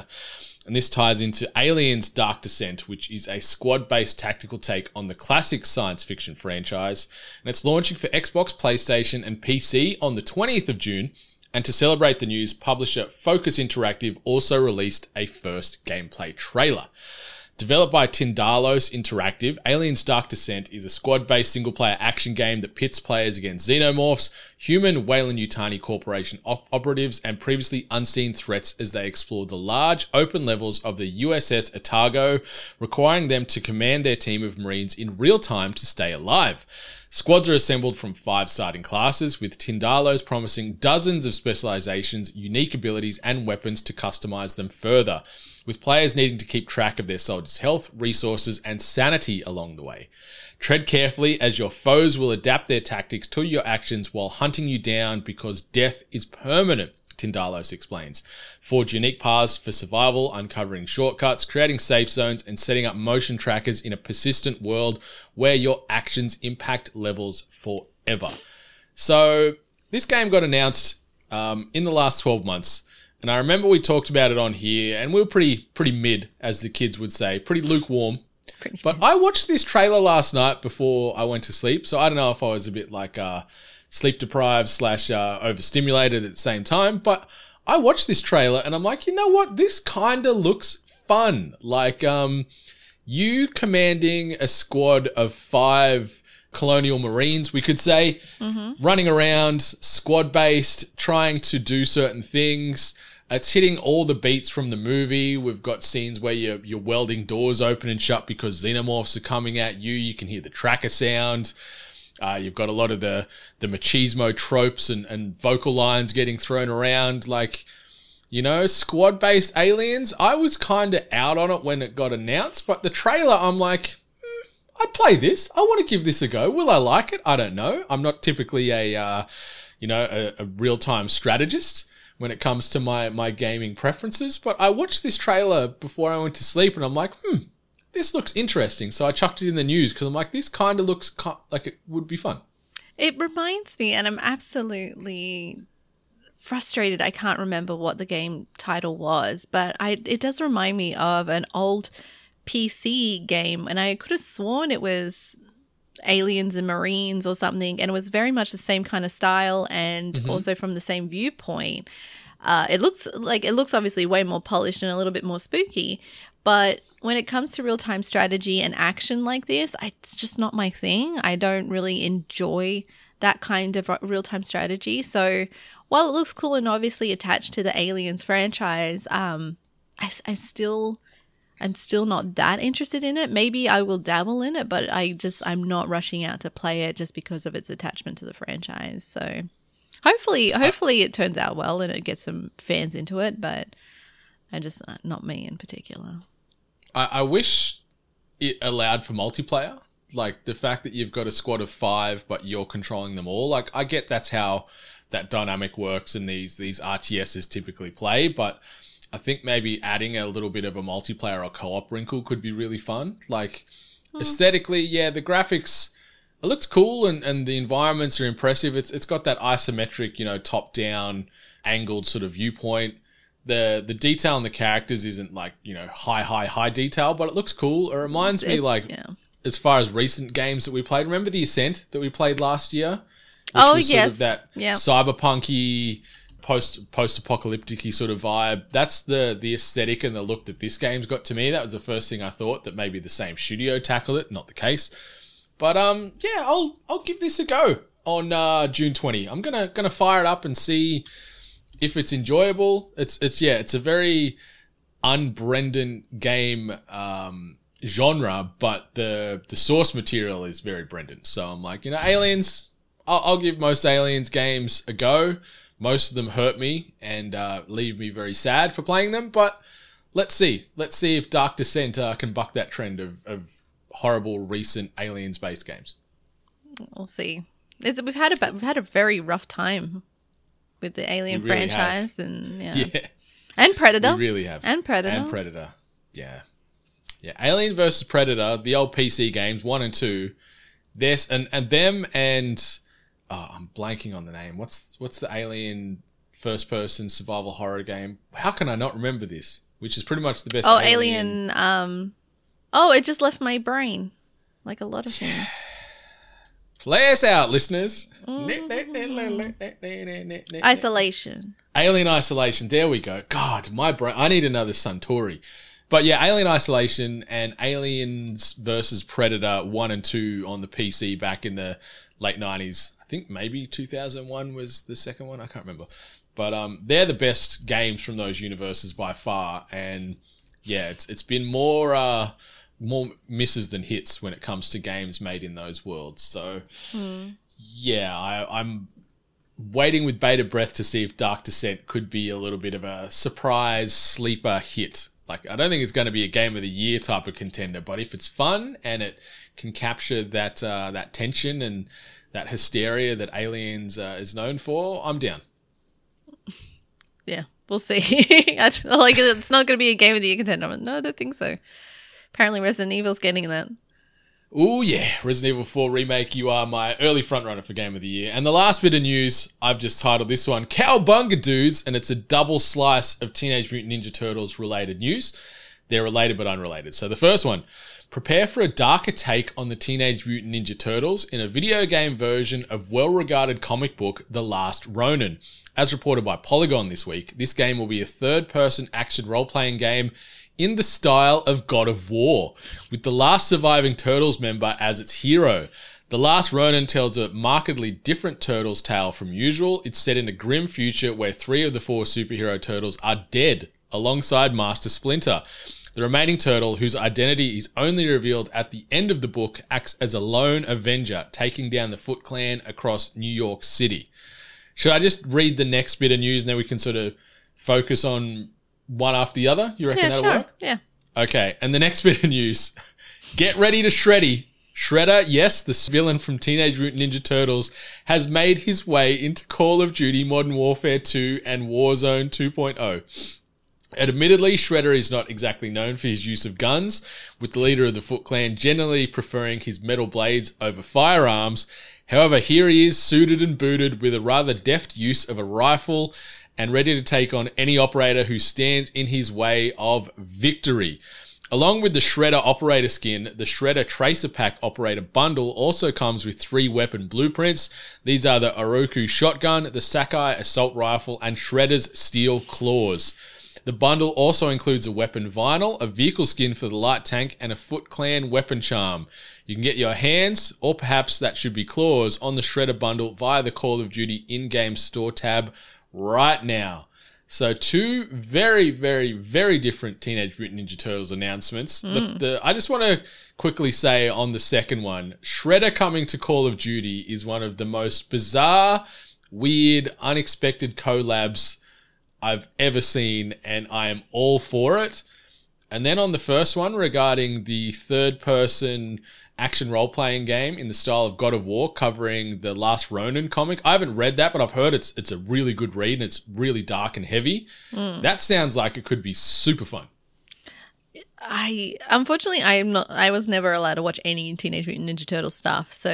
And this ties into Aliens Dark Descent, which is a squad based tactical take on the classic science fiction franchise. And it's launching for Xbox, PlayStation, and PC on the 20th of June. And to celebrate the news, publisher Focus Interactive also released a first gameplay trailer. Developed by Tindalos Interactive, Aliens Dark Descent is a squad based single player action game that pits players against xenomorphs, human Weyland Yutani Corporation op- operatives, and previously unseen threats as they explore the large open levels of the USS Otago, requiring them to command their team of Marines in real time to stay alive. Squads are assembled from five starting classes, with Tindalos promising dozens of specializations, unique abilities, and weapons to customize them further, with players needing to keep track of their soldiers' health, resources, and sanity along the way. Tread carefully as your foes will adapt their tactics to your actions while hunting you down because death is permanent. Tindalos explains. Forge unique paths for survival, uncovering shortcuts, creating safe zones, and setting up motion trackers in a persistent world where your actions impact levels forever. So, this game got announced um, in the last 12 months. And I remember we talked about it on here, and we were pretty pretty mid, as the kids would say, pretty lukewarm. Pretty But I watched this trailer last night before I went to sleep, so I don't know if I was a bit like uh, sleep deprived slash uh, overstimulated at the same time. But I watched this trailer and I'm like, you know what? This kind of looks fun. Like um, you commanding a squad of five colonial marines, we could say, running around, squad based, trying to do certain things. It's hitting all the beats from the movie. We've got scenes where you're, you're welding doors open and shut because xenomorphs are coming at you. You can hear the tracker sound. Uh, you've got a lot of the the machismo tropes and, and vocal lines getting thrown around. Like, you know, squad based aliens. I was kind of out on it when it got announced, but the trailer, I'm like, "Hmm, I'd play this. I want to give this a go. Will I like it? I don't know. I'm not typically a, uh, you know, a, a real time strategist when it comes to my my gaming preferences. But I watched this trailer before I went to sleep, and I'm like, hmm, this looks interesting. So I chucked it in the news because I'm like, this kind of looks like it would be fun. It reminds me, and I'm absolutely frustrated. I can't remember what the game title was, but I it does remind me of an old PC game, and I could have sworn it was aliens and marines or something, and it was very much the same kind of style and also from the same viewpoint. Uh, it looks like it looks obviously way more polished and a little bit more spooky, but when it comes to real time strategy and action like this, I, it's just not my thing. I don't really enjoy that kind of real time strategy. So while it looks cool and obviously attached to the Aliens franchise, um, I, I still. I'm still not that interested in it. Maybe I will dabble in it, but I just I'm not rushing out to play it just because of its attachment to the franchise. So hopefully hopefully it turns out well and it gets some fans into it, but I just uh, not me in particular. I, I wish it allowed for multiplayer. Like the fact that you've got a squad of five, but you're controlling them all. Like I get that's how that dynamic works and these these RTSs typically play, but I think maybe adding a little bit of a multiplayer or co-op wrinkle could be really fun. Like hmm. aesthetically, yeah, the graphics it looks cool and, and the environments are impressive. It's it's got that isometric, you know, top down angled sort of viewpoint. The the detail in the characters isn't like, you know, high, high, high detail, but it looks cool. It reminds me like yeah. as far as recent games that we played. Remember the Ascent that we played last year? Oh, was yes. that Yeah. cyberpunky post post apocalyptic sort of vibe. That's the the aesthetic and the look that this game's got to me. That was the first thing I thought that maybe the same studio tackle it. Not the case. But um, yeah, I'll I'll give this a go on uh, June twenty. I'm gonna gonna fire it up and see if it's enjoyable. It's it's yeah, it's a very unbrendan game um, genre, but the the source material is very Brendan. So I'm like, you know, aliens. I'll, I'll give most aliens games a go. Most of them hurt me and uh, leave me very sad for playing them, but let's see. Let's see if Dark Descent uh, can buck that trend of, of horrible recent aliens based games. We'll see. It's, we've had a we've had a very rough time with the Alien really franchise and yeah. Yeah. and Predator. We really have. And Predator. And Predator. Yeah. Yeah. Alien versus Predator, the old PC games, one and two. This and and them and oh, I'm blanking on the name. What's what's the alien first person survival horror game? How can I not remember this? Which is pretty much the best oh, Alien. Um. Oh, it just left my brain, like a lot of things. Play us out, listeners. Isolation. Alien Isolation. There we go. God, my brain. I need another Suntory. But yeah, Alien Isolation and Aliens versus Predator 1 and 2 on the PC back in the late 90s. I think maybe 2001 was the second one. I can't remember. But um, they're the best games from those universes by far. And yeah, it's it's been more uh, more misses than hits when it comes to games made in those worlds. So, yeah, I, I'm waiting with bated breath to see if Dark Descent could be a little bit of a surprise sleeper hit. Like, I don't think it's going to be a game of the year type of contender, but if it's fun and it can capture that uh, that tension and that hysteria that Aliens uh, is known for, I'm down. Yeah, we'll see. I like it's not going to be a game of the year contender. No, I don't think so. Apparently, Resident Evil's getting that. Oh yeah, Resident Evil 4 remake. You are my early frontrunner for game of the year. And the last bit of news, I've just titled this one "Cowbunga Dudes," and it's a double slice of Teenage Mutant Ninja Turtles related news. They're related but unrelated. So the first one: prepare for a darker take on the Teenage Mutant Ninja Turtles in a video game version of well-regarded comic book The Last Ronin. As reported by Polygon this week, this game will be a third-person action role-playing game in the style of God of War, with the last surviving Turtles member as its hero. The Last Ronin tells a markedly different Turtles tale from usual. It's set in a grim future where three of the four superhero Turtles are dead, alongside Master Splinter. The remaining turtle, whose identity is only revealed at the end of the book, acts as a lone avenger, taking down the Foot Clan across New York City. Should I just read the next bit of news and then we can sort of focus on one after the other? You reckon Yeah, that'll sure. work? Yeah. Okay, and the next bit of news. Get ready to Shreddy. Shredder, yes, the villain from Teenage Mutant Ninja Turtles, has made his way into Call of Duty Modern Warfare 2 and Warzone 2.0. Admittedly, Shredder is not exactly known for his use of guns, with the leader of the Foot Clan generally preferring his metal blades over firearms. However, here he is, suited and booted with a rather deft use of a rifle and ready to take on any operator who stands in his way of victory. Along with the Shredder operator skin, the Shredder Tracer Pack operator bundle also comes with three weapon blueprints. These are the Oroku shotgun, the Sakai assault rifle, and Shredder's steel claws. The bundle also includes a weapon vinyl, a vehicle skin for the light tank, and a Foot Clan weapon charm. You can get your hands, or perhaps that should be claws, on the Shredder bundle via the Call of Duty in game store tab right now. So, two very, very, very different Teenage Mutant Ninja Turtles announcements. The, hmm. the, I just want to quickly say on the second one Shredder coming to Call of Duty is one of the most bizarre, weird, unexpected collabs I've ever seen, and I am all for it. And then on the first one regarding the third person action role playing game in the style of God of War covering the Last Ronin comic. I haven't read that, but I've heard it's it's a really good read and it's really dark and heavy. Mm. That sounds like it could be super fun. I unfortunately I'm not I was never allowed to watch any Teenage Mutant Ninja Turtle stuff. So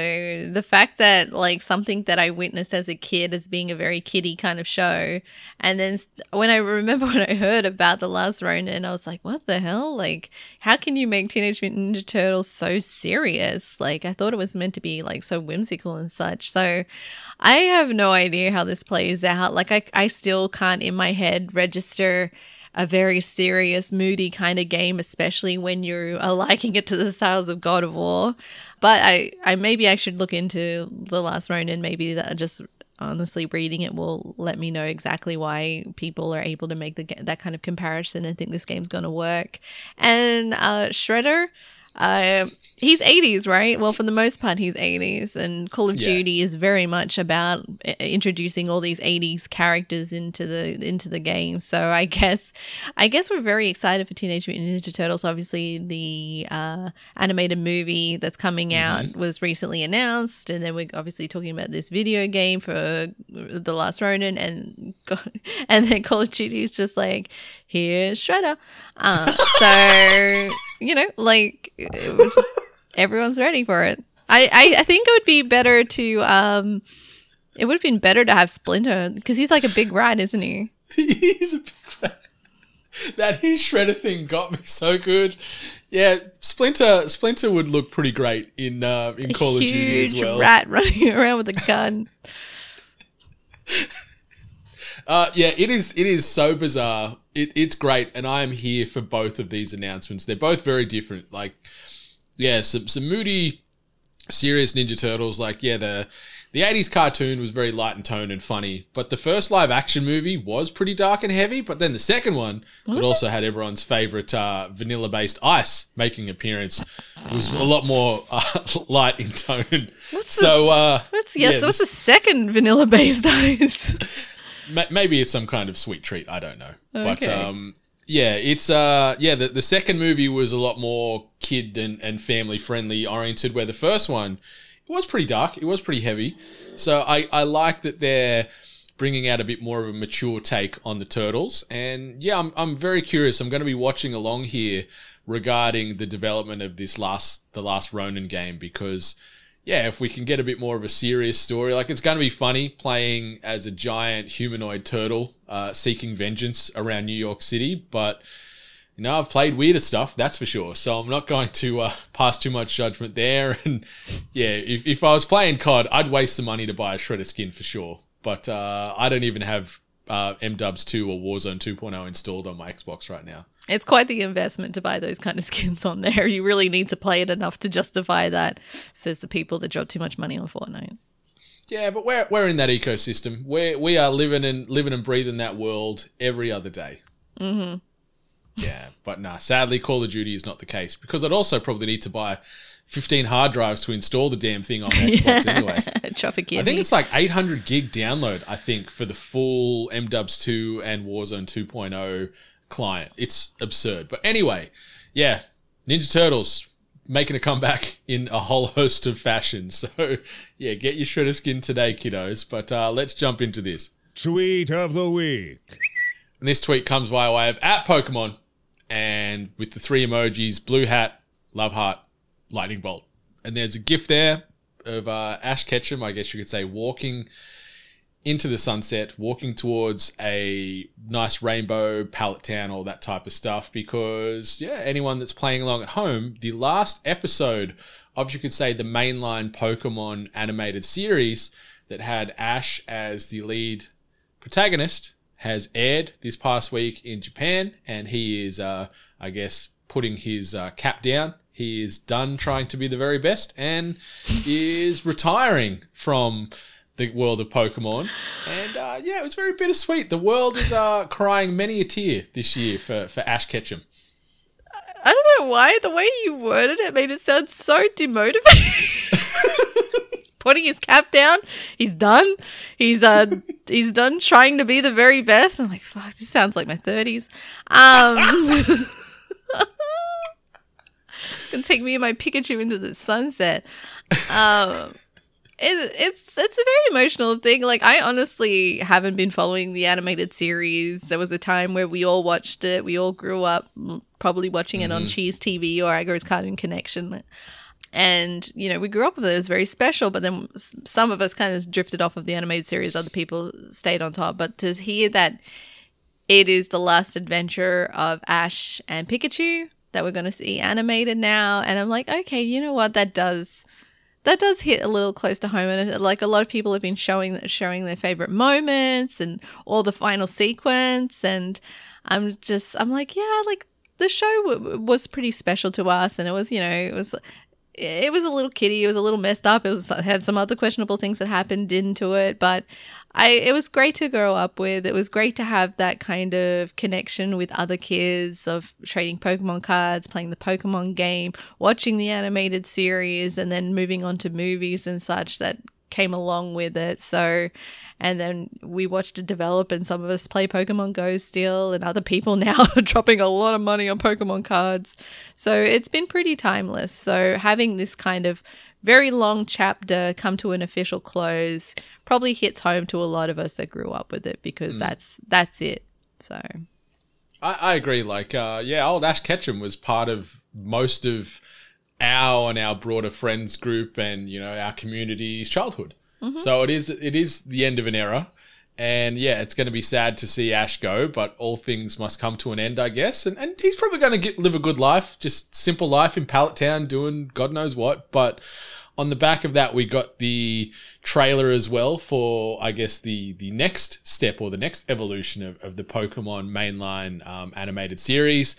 the fact that like something that I witnessed as a kid as being a very kiddie kind of show and then when I remember when I heard about the last Ronin I was like what the hell? Like how can you make Teenage Mutant Ninja Turtles so serious? Like I thought it was meant to be like so whimsical and such. So I have no idea how this plays out. Like I I still can't in my head register a very serious, moody kind of game, especially when you are liking it to the styles of God of War. But I, I maybe I should look into the Last Ronin. Maybe that just honestly reading it will let me know exactly why people are able to make the, that kind of comparison and think this game's going to work. And uh, Shredder. Uh, he's 80s, right? Well, for the most part, he's 80s, and Call of Yeah. Duty is very much about uh, introducing all these 80s characters into the into the game. So I guess I guess we're very excited for Teenage Mutant Ninja Turtles. Obviously, the uh, animated movie that's coming out was recently announced, and then we're obviously talking about this video game for the Last Ronin, and and then Call of Duty is just like here's Shredder. Uh, so you know, like it was, everyone's ready for it. I, I I think it would be better to um. It would have been better to have Splinter because he's like a big rat, isn't he? He's a big rat. That his shredder thing got me so good. Yeah, Splinter Splinter would look pretty great in uh, in Call of Duty as well. Huge rat running around with a gun. Uh, yeah, it is. It is so bizarre. It, it's great, and I am here for both of these announcements. They're both very different. Like, yeah, some some moody, serious Ninja Turtles. Like, yeah, the the 80s cartoon was very light in tone and funny, but the first live action movie was pretty dark and heavy. But then the second one, that also had everyone's favorite uh, vanilla based ice making appearance, was a lot more uh, light in tone. so, uh, What's, yes, yeah, what's the second vanilla based ice? Ma- maybe it's some kind of sweet treat. I don't know. But um, yeah, it's uh, yeah. The, the second movie was a lot more kid and, and family friendly oriented, where the first one it was pretty dark. It was pretty heavy. So I I like that they're bringing out a bit more of a mature take on the turtles. And yeah, I'm I'm very curious. I'm going to be watching along here regarding the development of this last the last Ronin game because yeah, if we can get a bit more of a serious story, like it's going to be funny playing as a giant humanoid turtle uh, seeking vengeance around New York City, but you know, I've played weirder stuff, that's for sure. So I'm not going to uh, pass too much judgment there. And yeah, if, if I was playing COD, I'd waste the money to buy a Shredder skin for sure. But uh, I don't even have uh, MDubs 2 or Warzone 2.0 installed on my Xbox right now. It's quite the investment to buy those kind of skins on there. You really need to play it enough to justify that, says the people that drop too much money on Fortnite. Yeah, but we're, we're in that ecosystem. We're, we are living and living and breathing that world every other day. Mm-hmm. Yeah, but nah, sadly, Call of Duty is not the case because I'd also probably need to buy 15 hard drives to install the damn thing on my Xbox anyway. I think it's like 800 gig download, I think, for the full MDubs 2 and Warzone 2.0 client. It's absurd. But anyway, yeah, Ninja Turtles making a comeback in a whole host of fashions. So, yeah, get your Shredder skin today, kiddos. But uh, let's jump into this. Tweet of the week. And this tweet comes via way of at Pokemon and with the three emojis blue hat, love heart, lightning bolt. And there's a gif there of uh, Ash Ketchum, I guess you could say, walking into the sunset, walking towards a nice rainbow, Pallet Town, all that type of stuff. Because, yeah, anyone that's playing along at home, the last episode of, you could say, the mainline Pokemon animated series that had Ash as the lead protagonist has aired this past week in Japan, and he is, uh, I guess, putting his uh, cap down. He is done trying to be the very best and is retiring from the world of Pokemon. And uh, yeah, it was very bittersweet. The world is uh, crying many a tear this year for, for Ash Ketchum. I don't know why the way you worded it made it sound so demotivating. he's putting his cap down. He's done. He's uh he's done trying to be the very best. I'm like, fuck, this sounds like my thirties. Um can take me and my Pikachu into the sunset. Um it, it's it's a very emotional thing. Like I honestly haven't been following the animated series. There was a time where we all watched it. We all grew up probably watching it on mm-hmm. Cheez TV or Agro's Cartoon Connection. And you know, we grew up with it. It was very special. But then some of us kind of drifted off of the animated series. Other people stayed on top. But to hear that it is the last adventure of Ash and Pikachu that we're going to see animated now, and I'm like, okay, you know what? That does that does hit a little close to home and like a lot of people have been showing showing their favorite moments and all the final sequence and i'm just i'm like yeah like the show w- was pretty special to us and it was you know it was it was a little kitty it was a little messed up it was it had some other questionable things that happened into it but I it was great to grow up with. It was great to have that kind of connection with other kids of trading Pokemon cards, playing the Pokemon game, watching the animated series, and then moving on to movies and such that came along with it. So, and then we watched it develop, and some of us play Pokemon Go still, and other people now are dropping a lot of money on Pokemon cards. So it's been pretty timeless. So having this kind of very long chapter come to an official close probably hits home to a lot of us that grew up with it because that's that's it. So I, I agree. Like, uh, yeah, old Ash Ketchum was part of most of our and our broader friends group and you know our community's childhood. So it is it is the end of an era, and yeah, it's going to be sad to see Ash go. But all things must come to an end, I guess. And and he's probably going to get live a good life, just simple life in Pallet Town, doing God knows what. But on the back of that, we got the trailer as well for, I guess, the the next step or the next evolution of, of the Pokemon mainline um, animated series.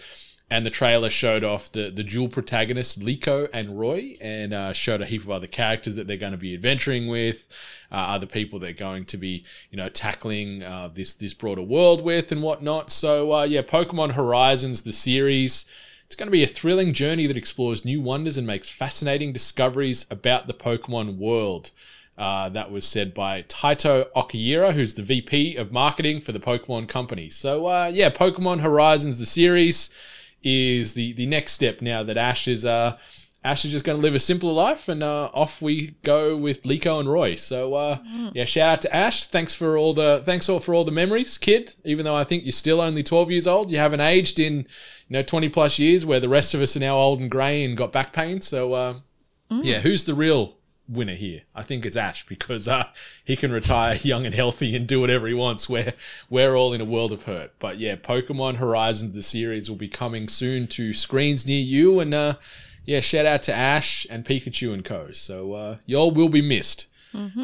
And the trailer showed off the the dual protagonists Liko and Roy, and uh, showed a heap of other characters that they're going to be adventuring with, uh, other people they're going to be you know tackling uh, this this broader world with and whatnot. So uh, yeah, Pokemon Horizons the series. It's going to be a thrilling journey that explores new wonders and makes fascinating discoveries about the Pokemon world. Uh, that was said by Taito Okiura, who's the VP of marketing for the Pokemon company. So, uh, yeah, Pokemon Horizons, the series, is the, the next step now that Ash is. Uh, Ash is just going to live a simpler life, and uh, off we go with Liko and Roy. So, uh, yeah, shout out to Ash. Thanks for all the thanks all for all the memories, kid. Even though I think you're still only 12 years old, you haven't aged in you know 20 plus years, where the rest of us are now old and grey and got back pain. So, uh, yeah, who's the real winner here? I think it's Ash because uh, he can retire young and healthy and do whatever he wants. Where we're all in a world of hurt. But yeah, Pokemon Horizons the series will be coming soon to screens near you, and uh, yeah, shout out to Ash and Pikachu and Co. So uh, y'all will be missed.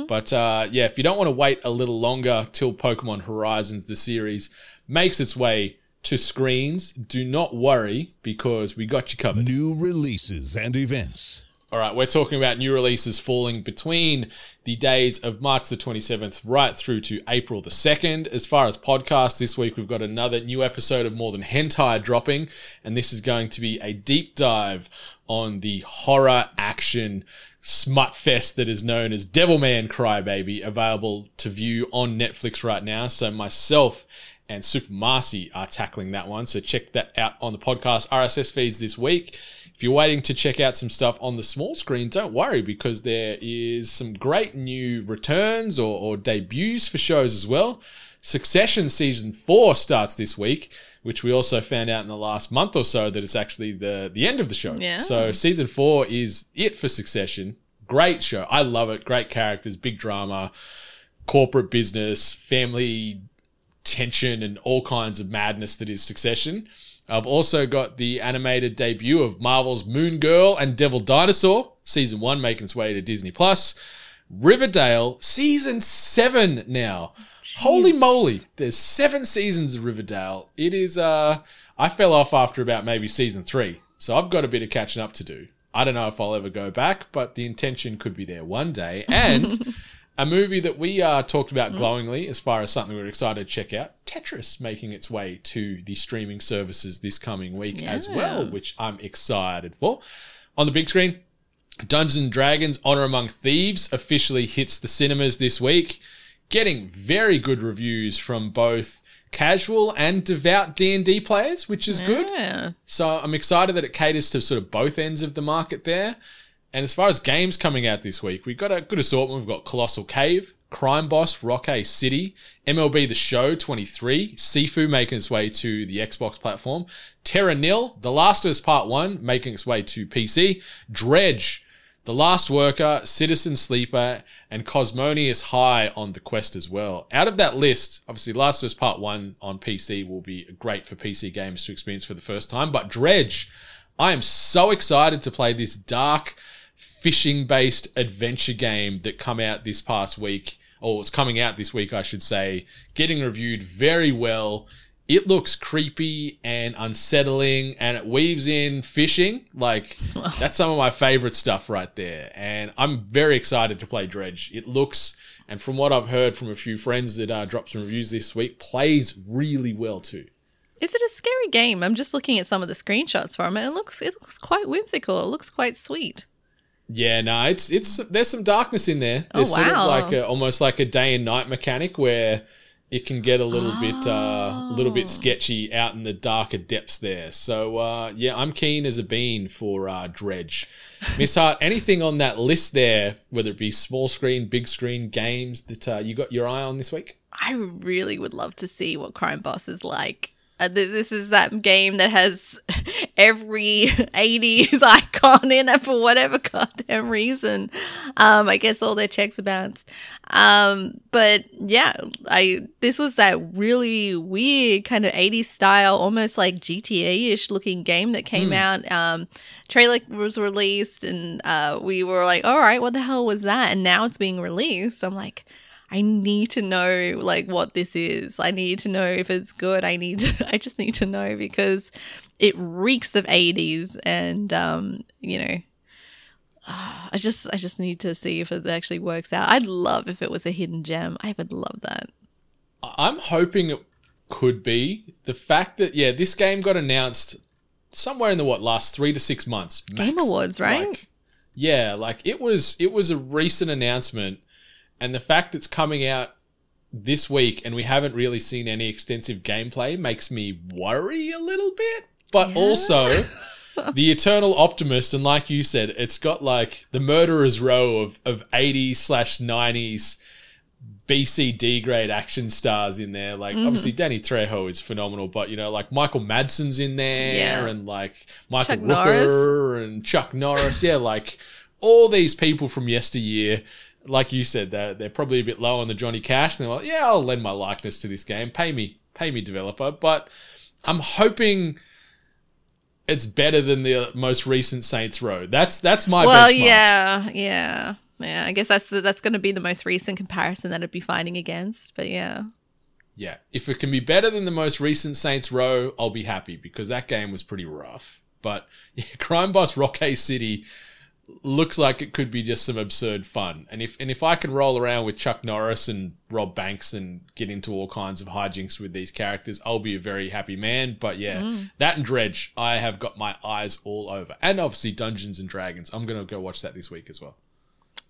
But uh, yeah, if you don't want to wait a little longer till Pokemon Horizons the series makes its way to screens, do not worry because we got you covered. New releases and events. All right, we're talking about new releases falling between the days of March the 27th right through to April the 2nd. As far as podcasts, this week we've got another new episode of More Than Hentai dropping, and this is going to be a deep dive on the horror action smut fest that is known as Devilman Crybaby, available to view on Netflix right now. So myself and Super Marcy are tackling that one. So check that out on the podcast RSS feeds this week. If you're waiting to check out some stuff on the small screen, don't worry because there is some great new returns or, or debuts for shows as well. Succession season four starts this week, which we also found out in the last month or so that it's actually the the end of the show. Yeah. So season four is it for Succession. Great show. I love it. Great characters, big drama, corporate business, family tension, and all kinds of madness that is Succession. I've also got the animated debut of Marvel's Moon Girl and Devil Dinosaur, season one making its way to Disney Plus. Riverdale, season seven now. Holy moly, there's seven seasons of Riverdale. It is, uh, I fell off after about maybe season three, so I've got a bit of catching up to do. I don't know if I'll ever go back, but the intention could be there one day. And a movie that we uh, talked about glowingly as far as something we're excited to check out Tetris making its way to the streaming services this coming week as well, which I'm excited for. On the big screen, Dungeons and Dragons Honor Among Thieves officially hits the cinemas this week, getting very good reviews from both casual and devout D&D players, which is good. So I'm excited that it caters to sort of both ends of the market there. And as far as games coming out this week, we've got a good assortment. We've got Colossal Cave, Crime Boss, Rockay City, MLB The Show 23, Sifu making its way to the Xbox platform, Terra Nil, The Last of Us Part 1 making its way to PC, Dredge, The Last Worker, Citizen Sleeper, and Cosmonious High on the Quest as well. Out of that list, obviously Last of Us Part 1 on PC will be great for PC games to experience for the first time, but Dredge, I am so excited to play this dark fishing based adventure game that come out this past week or it's coming out this week I should say getting reviewed very well it looks creepy and unsettling and it weaves in fishing like that's some of my favorite stuff right there and I'm very excited to play Dredge it looks and from what I've heard from a few friends that uh, dropped some reviews this week plays really well too Is it a scary game? I'm just looking at some of the screenshots from it. It looks it looks quite whimsical. It looks quite sweet. Yeah, no, it's it's there's some darkness in there. Oh, There's sort of like a, almost like a day and night mechanic where it can get a little bit uh, a little Oh. bit sketchy out in the darker depths there. So uh, yeah, I'm keen as a bean for uh, Dredge. Miss Hart, anything on that list there, whether it be small screen, big screen games that uh, you got your eye on this week? I really would love to see what Crime Boss is like. Uh, th- this is that game that has every 80s icon in it for whatever goddamn reason. Um, I guess all their checks are bounced. Um, but yeah, I this was that really weird kind of 80s style, almost like GTA ish looking game that came out. Um, trailer was released, and uh, we were like, all right, what the hell was that? And now it's being released. I'm like, I need to know like what this is. I need to know if it's good. I need to, I just need to know because it reeks of 80s and um, you know I just I just need to see if it actually works out. I'd love if it was a hidden gem. I would love that. I'm hoping it could be the fact that yeah, this game got announced somewhere in the what last three to six months. Game Awards, right? Like, yeah, like it was it was a recent announcement, and the fact it's coming out this week and we haven't really seen any extensive gameplay makes me worry a little bit. But Yeah. also, the Eternal Optimist, and like you said, it's got like the murderer's row of of 80s slash 90s BCD grade action stars in there. Like Mm-hmm. obviously Danny Trejo is phenomenal, but you know, like Michael Madsen's in there Yeah. and like Michael Chuck Rooker and Chuck Norris. yeah, like all these people from yesteryear. Like you said, they're, they're probably a bit low on the Johnny Cash. And they're like, yeah, I'll lend my likeness to this game. Pay me, pay me, developer. But I'm hoping it's better than the most recent Saints Row. That's that's my well, benchmark. yeah, yeah, yeah. I guess that's the, that's going to be the most recent comparison that I'd be fighting against. But yeah, Yeah, if it can be better than the most recent Saints Row, I'll be happy because that game was pretty rough. But yeah, Crime Boss Rockay City looks like it could be just some absurd fun. And if and if I can roll around with Chuck Norris and Rob Banks and get into all kinds of hijinks with these characters, I'll be a very happy man. But yeah, mm. that and Dredge, I have got my eyes all over. And obviously Dungeons and Dragons. I'm gonna go watch that this week as well.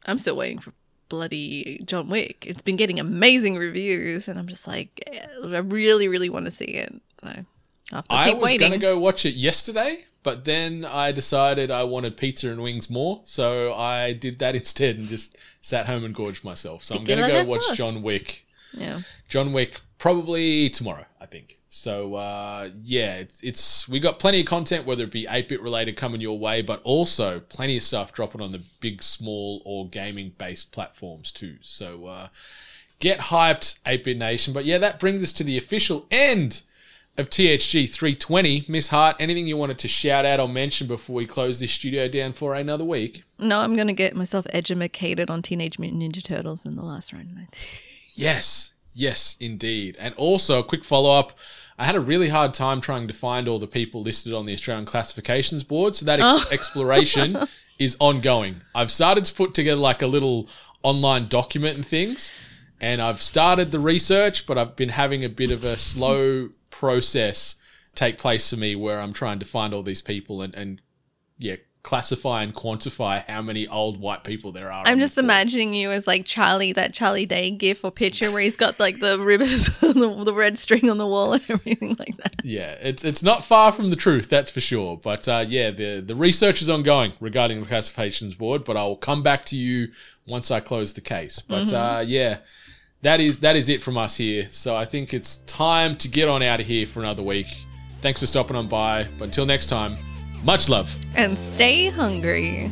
I'm still waiting for bloody John Wick. It's been getting amazing reviews, and I'm just like, I really, really want to see it. So I to was waiting. gonna go watch it yesterday, but then I decided I wanted pizza and wings more, so I did that instead and just sat home and gorged myself. So I'm gonna go watch John Wick. Yeah. John Wick probably tomorrow, I think. So uh, yeah, it's it's we got plenty of content, whether it be 8-bit related coming your way, but also plenty of stuff dropping on the big, small, or gaming based platforms too. So uh, get hyped, 8-bit nation. But yeah, that brings us to the official end of THG 320. Miss Hart, anything you wanted to shout out or mention before we close this studio down for another week? No, I'm gonna get myself edumacated on Teenage Mutant Ninja Turtles in The Last Ronin. Yes, yes, indeed. And also, a quick follow up. I had a really hard time trying to find all the people listed on the Australian Classifications Board, so that ex- oh. exploration is ongoing. I've started to put together like a little online document and things, and I've started the research, but I've been having a bit of a slow process take place for me where I'm trying to find all these people and, and yeah, classify and quantify how many old white people there are. I'm just imagining you as like Charlie, that Charlie Day gif or picture where he's got like the ribbons, the, the red string on the wall and everything like that. Yeah, it's it's not far from the truth, that's for sure. But uh, yeah, the the research is ongoing regarding the classifications board. But I'll come back to you once I close the case. But uh, yeah, that is that is it from us here. So I think it's time to get on out of here for another week. Thanks for stopping on by. But until next time, much love. And stay hungry.